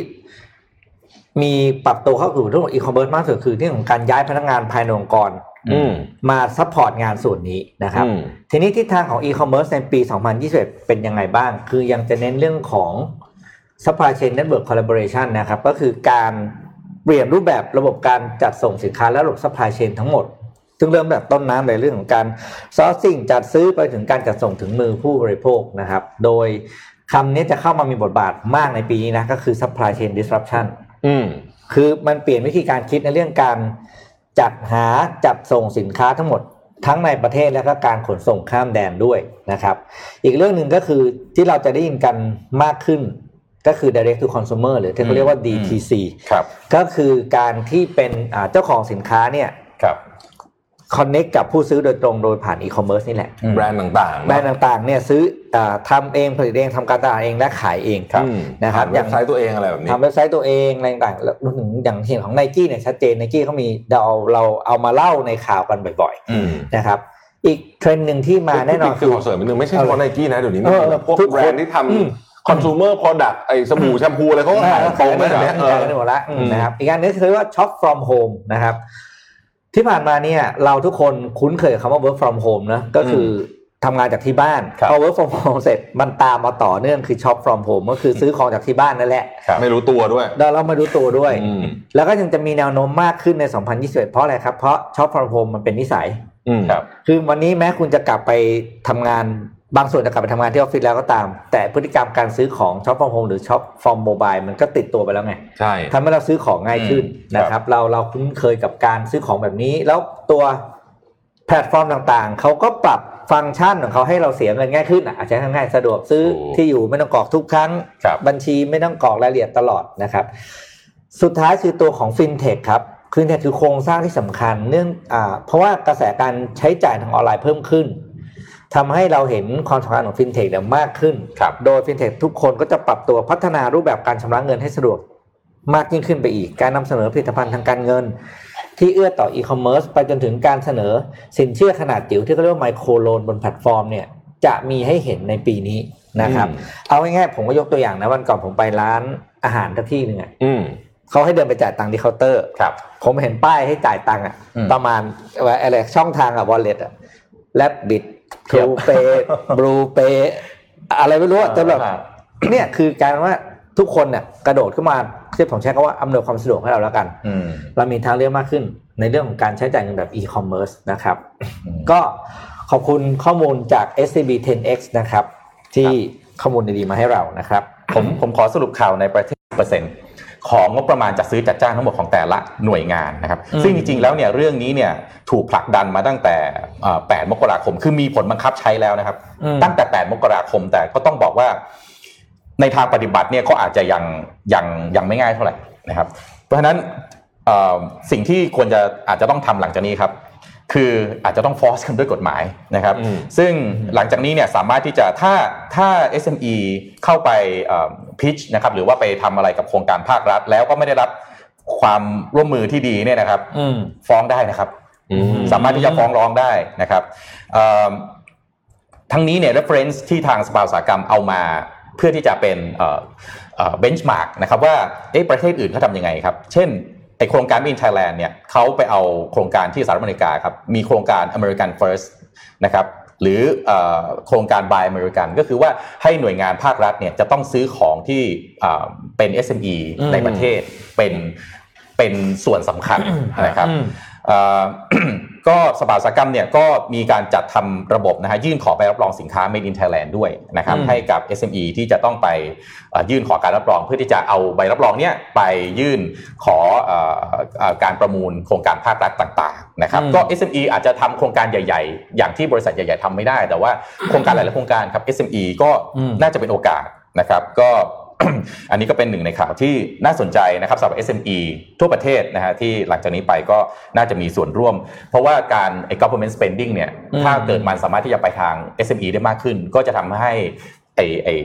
[SPEAKER 2] มีปรับตัวเข้าสู่ธุรกิจอีคอมเมิร์ซมากที่สุดคือเรื่องของการย้ายพนักงานภายในองค์กร
[SPEAKER 3] อืม
[SPEAKER 2] มา support งานส่วนนี้นะครับ
[SPEAKER 3] อืม
[SPEAKER 2] ทีนี้ทิศทางของ e-commerce ในปี 2021 เป็นยังไงบ้าง คือยังจะเน้นเรื่องของ supply chain network collaboration นะครับ ก็คือการเปลี่ยนรูปแบบระบบการจัดส่งสินค้าและระบบ supply chain ทั้งหมด ซึ่งเริ่มแบบต้นน้ำในเรื่องของการ sourcing จัดซื้อไปถึงการจัดส่งถึงมือผู้บริโภคนะครับ โดย คำนี้จะเข้ามามีบทบาทมากในปีนี้นะก็คือ supply chain disruption
[SPEAKER 3] อืม
[SPEAKER 2] คือมันเปลี่ยนวิธีการคิดในเรื่องการจัดหาจัดส่งสินค้าทั้งหมดทั้งในประเทศและก็การขนส่งข้ามแดนด้วยนะครับ อีกเรื่องหนึ่งก็คือที่เราจะได้ยินกันมากขึ้นก็คือ direct to consumer หรือที่เขาเรียกว่า DTC
[SPEAKER 4] ครับ
[SPEAKER 2] ก็คือการที่เป็นอ่าเจ้าของสินค้าเนี่ย
[SPEAKER 4] ครับ
[SPEAKER 2] connect กับผู้ซื้อโดยตรงโดยผ่านอีคอมเมิร์ซนี่แหละ
[SPEAKER 3] แบรนด์ต่างๆ
[SPEAKER 2] แบรนด์ต่างๆเนี่ยซื้ออาทำเองผลิตเองทำการตลาดเองและขายเอง
[SPEAKER 3] อืม
[SPEAKER 2] นะครับ
[SPEAKER 3] ผ่านเว็บไซต์ตัวเองอะไรแบบนี้
[SPEAKER 2] ทำเว็บไซต์ตัวเองอะไรต่างๆแล้วรวมถึงอย่างเห็นของไนกี้เนี่ยชัดเจนไนกี้เขามีเราเอาเราเอามาเล่าในข่าวกันบ่อย
[SPEAKER 3] อืม
[SPEAKER 2] ๆนะครับอีกเทรนด์หนึ่งที่มาแน่นอน
[SPEAKER 3] คือขอเสริมนิดนึงไม่ใช่เฉพาะไนกี้นะเดี๋ยวนี้มี
[SPEAKER 2] เออเออ
[SPEAKER 3] พวก
[SPEAKER 2] ทุกคน
[SPEAKER 3] แบรนด์ที่ท
[SPEAKER 2] อืมำ
[SPEAKER 3] consumer product ไอ้สบู่แชมพูอะไรเขาก็ขายตรง
[SPEAKER 2] ไม่
[SPEAKER 3] เลย
[SPEAKER 2] เหรอ
[SPEAKER 3] เนี่ยเอ
[SPEAKER 2] ขาย
[SPEAKER 3] อ
[SPEAKER 2] กันหมดละอืม
[SPEAKER 3] อืม
[SPEAKER 2] นะครับอีกอันนึงคือว่า shop from home นะครับ ที่ผ่านมาเนี่ยเราทุกคนคุ้นเคยกับคำว่า work from home นะก็คือทำงานจากที่บ้าน
[SPEAKER 4] ครับ
[SPEAKER 2] พอ work from home เสร็จมันตามมาต่อเนื่องคือ shop from home ก็คือซื้อของจากที่บ้านนั่นแหละ
[SPEAKER 4] ครับ
[SPEAKER 3] ไม่รู้ตัวด้วย
[SPEAKER 2] แล้วเรามาดูตัวด้วย
[SPEAKER 3] อืม
[SPEAKER 2] แล้วก็ยังจะมีแนวโน้มมากขึ้นใน 2021 เพราะอะไรครับ เพราะ shop from home มันเป็นนิสัย
[SPEAKER 3] อืม
[SPEAKER 4] ครับ
[SPEAKER 2] คือวันนี้แม้คุณจะกลับไปทำงาน บางส่วนจะกลับไปทำงานที่ออฟฟิศแล้วก็ตาม แต่พฤติกรรมการซื้อของ shop from home หรือ shop from mobile มันก็ติดตัวไปแล้วไง
[SPEAKER 3] ใช่
[SPEAKER 2] ทำให้เราซื้อของง่ายขึ้น
[SPEAKER 4] อืม
[SPEAKER 2] นะครับ เราเราคุ้นเคยกับการซื้อของแบบนี้ แล้วตัวแพลตฟอร์มต่างๆ เขาก็ปรับฟังก์ชันของเขาให้เราเสียเงินง่ายขึ้นอะอาจจะง่ายๆสะดวกซื้อ
[SPEAKER 3] ถูก
[SPEAKER 2] ที่อยู่ไม่ต้องกรอกทุกครั้ง
[SPEAKER 4] ครับ
[SPEAKER 2] บัญชีไม่ต้องกรอกรายละเอียดตลอดนะครับ สุดท้ายคือตัวของฟินเทคครับฟินเทคคือโครงสร้างที่สำคัญ เนื่องอ่าเพราะว่ากระแสการใช้จ่ายทางออนไลน์เพิ่มขึ้น ทำให้เราเห็นความสำคัญของฟินเทคเนี่ยมากขึ้น
[SPEAKER 4] ครับ
[SPEAKER 2] โดยฟินเทคทุกคนก็จะปรับตัวพัฒนารูปแบบการชำระเงินให้สะดวกมากยิ่งขึ้นไปอีก การนำเสนอผลิตภัณฑ์ทางการเงิน ที่เอื้อต่ออีคอมเมิร์ซไปจนถึงการเสนอสินเชื่อขนาดจิ๋วที่เขาเรียกว่า microloan บนแพลตฟอร์มเนี่ยจะมีให้เห็นในปีนี้นะครับ
[SPEAKER 3] อืม
[SPEAKER 2] เอาง่ายๆผมก็ยกตัวอย่างนะวันก่อนผมไปร้านอาหารสักที่หนึ่งอะ
[SPEAKER 3] อืม
[SPEAKER 2] เขาให้เดินไปจ่ายตังค์ที่เคาน์เตอร์
[SPEAKER 4] ครับ
[SPEAKER 2] ผมเห็นป้ายให้จ่ายตังค์อะ
[SPEAKER 4] อืม
[SPEAKER 2] ประมาณว่าอะไรช่องทางอะ wallet อะ Rabbit
[SPEAKER 4] เที
[SPEAKER 2] ท
[SPEAKER 4] ย
[SPEAKER 2] BluePay BluePay อะไรไม่รู้อะแต่แบบเนี่ยคือการว่าทุกคนเนี่ยกระโดดขึ้นมาที่ผมใช้คำว่าอำนวยความสะดวกให้เราแล้วกัน
[SPEAKER 4] อืม
[SPEAKER 2] เรามีทางเลือกมากขึ้น ในเรื่องของการใช้จ่ายเงินแบบอีคอมเมิร์ซนะครับ
[SPEAKER 4] อืม
[SPEAKER 2] ก็ขอบคุณข้อมูลจาก SCB 10X นะครับ ที่ข้อมูลดีๆมาให้เรานะครับ
[SPEAKER 4] ผมผมขอสรุปข่าวในประเทศเปอร์เซ็นต์ ของงบประมาณจัดซื้อจัดจ้างทั้งหมดของแต่ละหน่วยงานนะครับ
[SPEAKER 2] อืม
[SPEAKER 4] ซึ่งจริงๆแล้วเนี่ยเรื่องนี้เนี่ยถูกผลักดันมาตั้งแต่เอ่อ8มกราคม คือมีผลบังคับใช้แล้วนะครับ
[SPEAKER 2] อืม
[SPEAKER 4] ตั้งแต่ 8 มกราคม แต่ก็ต้องบอกว่า ในทางปฏิบัติเนี่ยก็อาจจะยังยังยังไม่ง่ายเท่าไหร่นะครับ เพราะฉะนั้นเอ่อสิ่งที่ควรจะอาจจะต้องทำหลังจากนี้ครับ คืออาจจะต้องฟอสกันด้วยกฎหมายนะครับ
[SPEAKER 3] อืม
[SPEAKER 4] ซึ่งหลังจากนี้เนี่ยสามารถที่จะถ้าถ้า SME เข้าไปพิชนะครับหรือว่าไปทำอะไรกับโครงการภาครัฐ แล้วก็ไม่ได้รับความร่วมมือที่ดีเนี่ยนะครับ
[SPEAKER 2] อืม
[SPEAKER 4] ฟ้องได้นะครับ
[SPEAKER 3] อืม
[SPEAKER 4] สามารถที่จะฟ้องร้องได้นะครับเอ่อทั้งนี้เนี่ย reference ที่ทางสภาอุตสาหกรรมเอามาเพื่อที่จะเป็นเอ่อเอ่อ benchmark นะครับว่าเอ๊ะประเทศอื่นเขาทำยังไงครับ เช่น ไอโครงการ Made in Thailand เนี่ยเขาไปเอาโครงการที่สหรัฐอเมริกาครับมีโครงการ American First นะครับหรือเอ่อโครงการ Buy American ก็คือว่าให้หน่วยงานภาครัฐเนี่ยจะต้องซื้อของที่เอ่อเป็น SME
[SPEAKER 2] อืม
[SPEAKER 4] ในประเทศเป็นเป็นส่วนสำคัญนะครับ
[SPEAKER 2] อืม
[SPEAKER 4] เอ่อ ก็สภาอุตสาหกรรมเนี่ยก็มีการจัดทำระบบนะฮะยื่นขอใบรับรองสินค้า Made in Thailand ด้วยนะครับ
[SPEAKER 2] อืม
[SPEAKER 4] ให้กับ SME ที่จะต้องไปเอ่อยื่นขอการรับรอง เพื่อที่จะเอาใบรับรองเนี่ยไปยื่นขอเอ่อเอ่อการประมูลโครงการภาครัฐต่าง ๆ นะครับ
[SPEAKER 2] อืม
[SPEAKER 4] ก็ SME อาจจะทำโครงการใหญ่ ๆ อย่างที่บริษัทใหญ่ ๆทำไม่ได้ แต่ว่าโครงการหลายๆโครงการครับ SME ก็น่าจะเป็นโอกาสนะครับก็ อันนี้ก็เป็นหนึ่งในข่าวที่น่าสนใจนะครับสำหรับ SME ทั่วประเทศนะฮะที่หลังจากนี้ไปก็น่าจะมีส่วนร่วม เพราะว่าการไอ้ government spending เนี่ย
[SPEAKER 2] อืม
[SPEAKER 4] ถ้าเกิดมันสามารถที่จะไปทาง SME ได้มากขึ้น ก็จะทำให้ไอ้ไอ้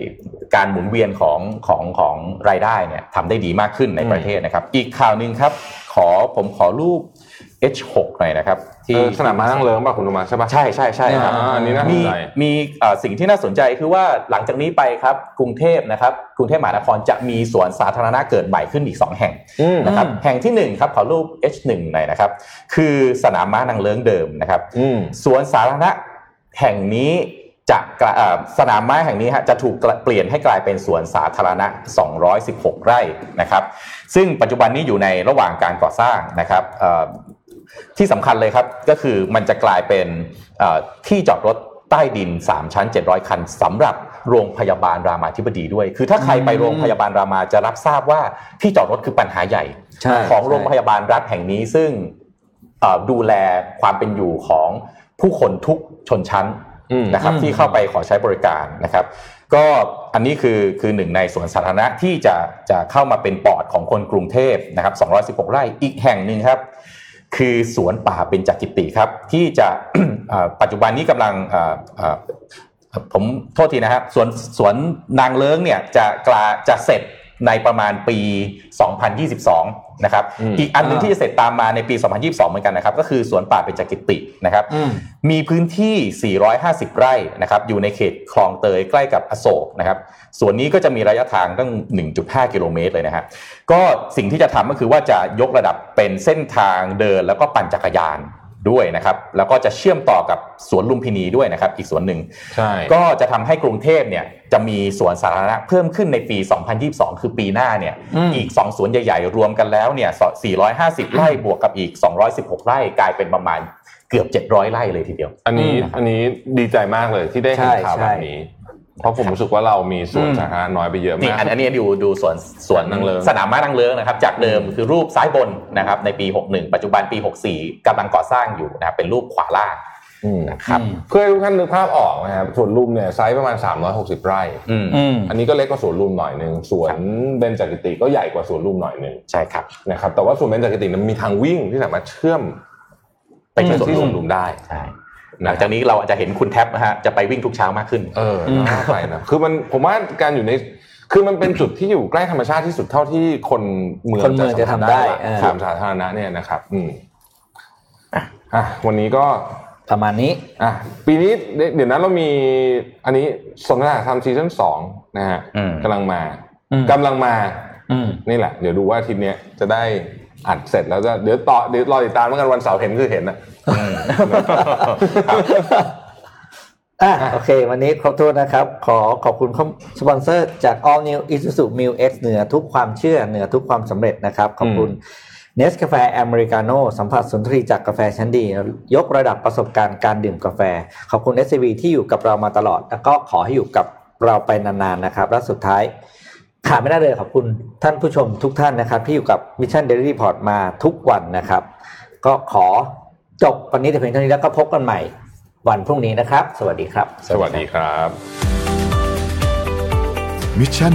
[SPEAKER 4] การหมุนเวียนของของของรายได้เนี่ยทำได้ดีมากขึ้นในประเทศนะครับ อีกข่าวหนึ่งครับ ขอผมขอรูป H6 หน่อยนะครับที่
[SPEAKER 3] เออสนามม้านั่งเลิงป่ะคุณโทมัสใช่ป่ะ
[SPEAKER 4] ใช่ใช่ใช่ครับ
[SPEAKER 3] อ่าอันนี้น่าสน
[SPEAKER 4] มี
[SPEAKER 3] ใจ
[SPEAKER 4] มีเอ่อสิ่งที่น่าสนใจคือว่าหลังจากนี้ไปครับกรุงเทพนะครับกรุงเทพมหานครจะมีสวนสาธารณะเกิดใหม่ขึ้นอีก 2 แห่ง
[SPEAKER 3] อืม
[SPEAKER 4] นะครับแห่งทีหนึ่1ครับขอรูป H1 หน่อยนะครับคือสนามม้านางเลิ้งเดิมนะครับ
[SPEAKER 3] อืม
[SPEAKER 4] สวนสาธารณะแห่งนี้จะกลายเอ่อสนามม้าแห่งนี้ฮะจะถูกเปลี่ยนให้กลายเป็นสวนสาธารณะ 216 ไร่นะครับ ซึ่งปัจจุบันนี้อยู่ในระหว่างการก่อสร้างนะครับเอ่อ ที่สำคัญเลยครับก็คือมันจะกลายเป็นเอ่อที่จอดรถใต้ดิน 3 ชั้น 700 คันสำหรับโรงพยาบาลรามาธิบดีด้วย คือถ้าใครไปโรงพยาบาลรามาจะรับทราบว่าที่จอดรถคือปัญหาใหญ่
[SPEAKER 2] ใช่
[SPEAKER 4] ของโรง
[SPEAKER 2] ใช่
[SPEAKER 4] พยาบาลรัฐแห่งนี้ซึ่งเอ่อดูแลความเป็นอยู่ของผู้คนทุกชนชั้น
[SPEAKER 3] อืม
[SPEAKER 4] นะครับ
[SPEAKER 2] อืม
[SPEAKER 4] ที่เข้าไปขอใช้บริการนะครับ ก็อันนี้คือคือหนึ่งในสวนสาธารณะที่จะจะเข้ามาเป็นปอดของคนกรุงเทพนะครับ216 ไร่อีกแห่งหนึ่งครับ คือสวนป่าเป็นจักิติครับ ที่จะปัจจุบันนี้กำลังผมโทษทีนะครับสวนสวนนางเลิ้งเนี่ยจะกลาจะเสร็จ ในประมาณปี 2022 นะครับ
[SPEAKER 3] อืม
[SPEAKER 4] อีกอันหนึงที่จะเสร็จตามมาในปี 2022 เหมือนกันนะครับ ก็คือสวนป่าเบญจกิตินะครับ
[SPEAKER 2] อืม
[SPEAKER 4] มีพื้นที่ 450 ไร่นะครับ อยู่ในเขตคลองเตยใกล้กับอโศกนะครับส่วนนี้ก็จะมีระยะทางตั้ง 1.5 กิโลเมตรเลยนะฮะ ก็สิ่งที่จะทำก็คือว่าจะยกระดับเป็นเส้นทางเดินแล้วก็ปั่นจักรยาน ด้วยนะครับ แล้วก็จะเชื่อมต่อกับสวนลุมพินีด้วยนะครับ อีกสวนหนึ่ง
[SPEAKER 3] ใช่
[SPEAKER 4] ก็จะทำให้กรุงเทพเนี่ยจะมีสวนสาธารณะเพิ่มขึ้นในปี 2022 คือปีหน้าเนี่ย
[SPEAKER 2] อืม
[SPEAKER 4] อีก 2 สวนใหญ่ ๆ รวมกันแล้วเนี่ย 450 ไร่บวกกับอีก 216 ไร่กลายเป็นประมาณเกือบ 700 ไร่เลยทีเดียว
[SPEAKER 3] อันนี้
[SPEAKER 2] อืม
[SPEAKER 3] อันนี้ดีใจมากเลยที่ได้เห็น
[SPEAKER 2] ใช่
[SPEAKER 3] ข่าว
[SPEAKER 2] ใช่
[SPEAKER 3] แบบนี้ เพราะผมรู้สึกว่าเรามีส่วน
[SPEAKER 2] อืม
[SPEAKER 3] สาธารณะน้อยไปเยอะ
[SPEAKER 4] นี่
[SPEAKER 3] มาก
[SPEAKER 4] อันอันนี้ดูดูสวนสวน
[SPEAKER 3] นางเลิ้ง
[SPEAKER 4] สนามม้านางเลิ้งนะครับ จากเดิมคือรูปซ้ายบนนะครับ ในปี 61 ปัจจุบันปี 64กำลังก่อสร้างอยู่นะครับเป็นรูปขวาล่าง
[SPEAKER 3] อืม
[SPEAKER 4] นะครับ
[SPEAKER 2] อืม
[SPEAKER 3] เพื่อให้ทุกท่านนึกภาพออกนะครับสวนลุมเนี่ยไซส์ประมาณ 360 ไร่
[SPEAKER 4] อืม
[SPEAKER 2] อืม
[SPEAKER 3] อันนี้ก็เล็กกว่าสวนลุมหน่อยหนึ่งสวนเบญจกิติก็ใหญ่กว่าสวนลุมหน่อยหนึ่ง
[SPEAKER 4] ใช่ครับ
[SPEAKER 3] นะครับแต่ว่าสวนเบญจกิตินั้นมีทางวิ่งที่สามารถเชื่อมไปที่สวนลุมได้
[SPEAKER 4] ใช่ หลังจากนี้เราอาจจะเห็นคุณแท็บนะฮะจะไปวิ่งทุกเช้ามากขึ้น
[SPEAKER 3] เออน่าไปนะคือมันผมว่าการอยู่ในคือมันเป็นจุดที่อยู่ใกล้ธรรมชาติที่สุดเท่าที่คนเมือง
[SPEAKER 2] คนเมืองจะทำได้
[SPEAKER 3] ละ
[SPEAKER 2] เออ
[SPEAKER 3] สวนสาธารณะเนี่ยนะครับ อืมอะวันนี้ก็
[SPEAKER 2] ประมาณนี้
[SPEAKER 3] อะ ปีนี้เดี๋ยวเดี๋ยวนั้นเรามี อันนี้สนทนาธรรมซีซั่นสองนะฮะ
[SPEAKER 4] อืม
[SPEAKER 3] กำลังมา
[SPEAKER 2] อืม
[SPEAKER 3] กำลังมา
[SPEAKER 2] อืม
[SPEAKER 3] นี่แหละ เดี๋ยวดูว่าอาทีเนี้ยจะได้ อัดเสร็จแล้วจะเดี๋ยวต่อเดี๋ยวรอติดตามแล้วกันวันเสาร์เห็นคือเห็นนะ
[SPEAKER 2] อะโอเค วันนี้ครบถ้วนนะครับ ขอขอบคุณข้อสปอนเซอร์จาก All New Isuzu m i l X เหนือทุกความเชื่อเหนือทุกความสำเร็จนะครับ ขอบคุณเนสกาแฟอเมริกาโน่สัมผัสสุนทรีจากกาแฟชั้นดี ยกระดับประสบการณ์การดื่มกาแฟ ขอบคุณ s อ b ที่อยู่กับเรามาตลอด แล้วก็ขอให้อยู่กับเราไปนานๆนะครับ และสุดท้าย ขาดไม่ได้เลยขอบคุณท่านผู้ชมทุกท่านนะครับ ที่อยู่กับ Mission Daily Report มาทุกวันนะครับ ก็ขอจบวันนี้แต่เพียงเท่านี้แล้วก็พบกันใหม่ วันพรุ่งนี้นะครับ สวัสดีครับ
[SPEAKER 3] สวัสดีครับ
[SPEAKER 1] มิชชั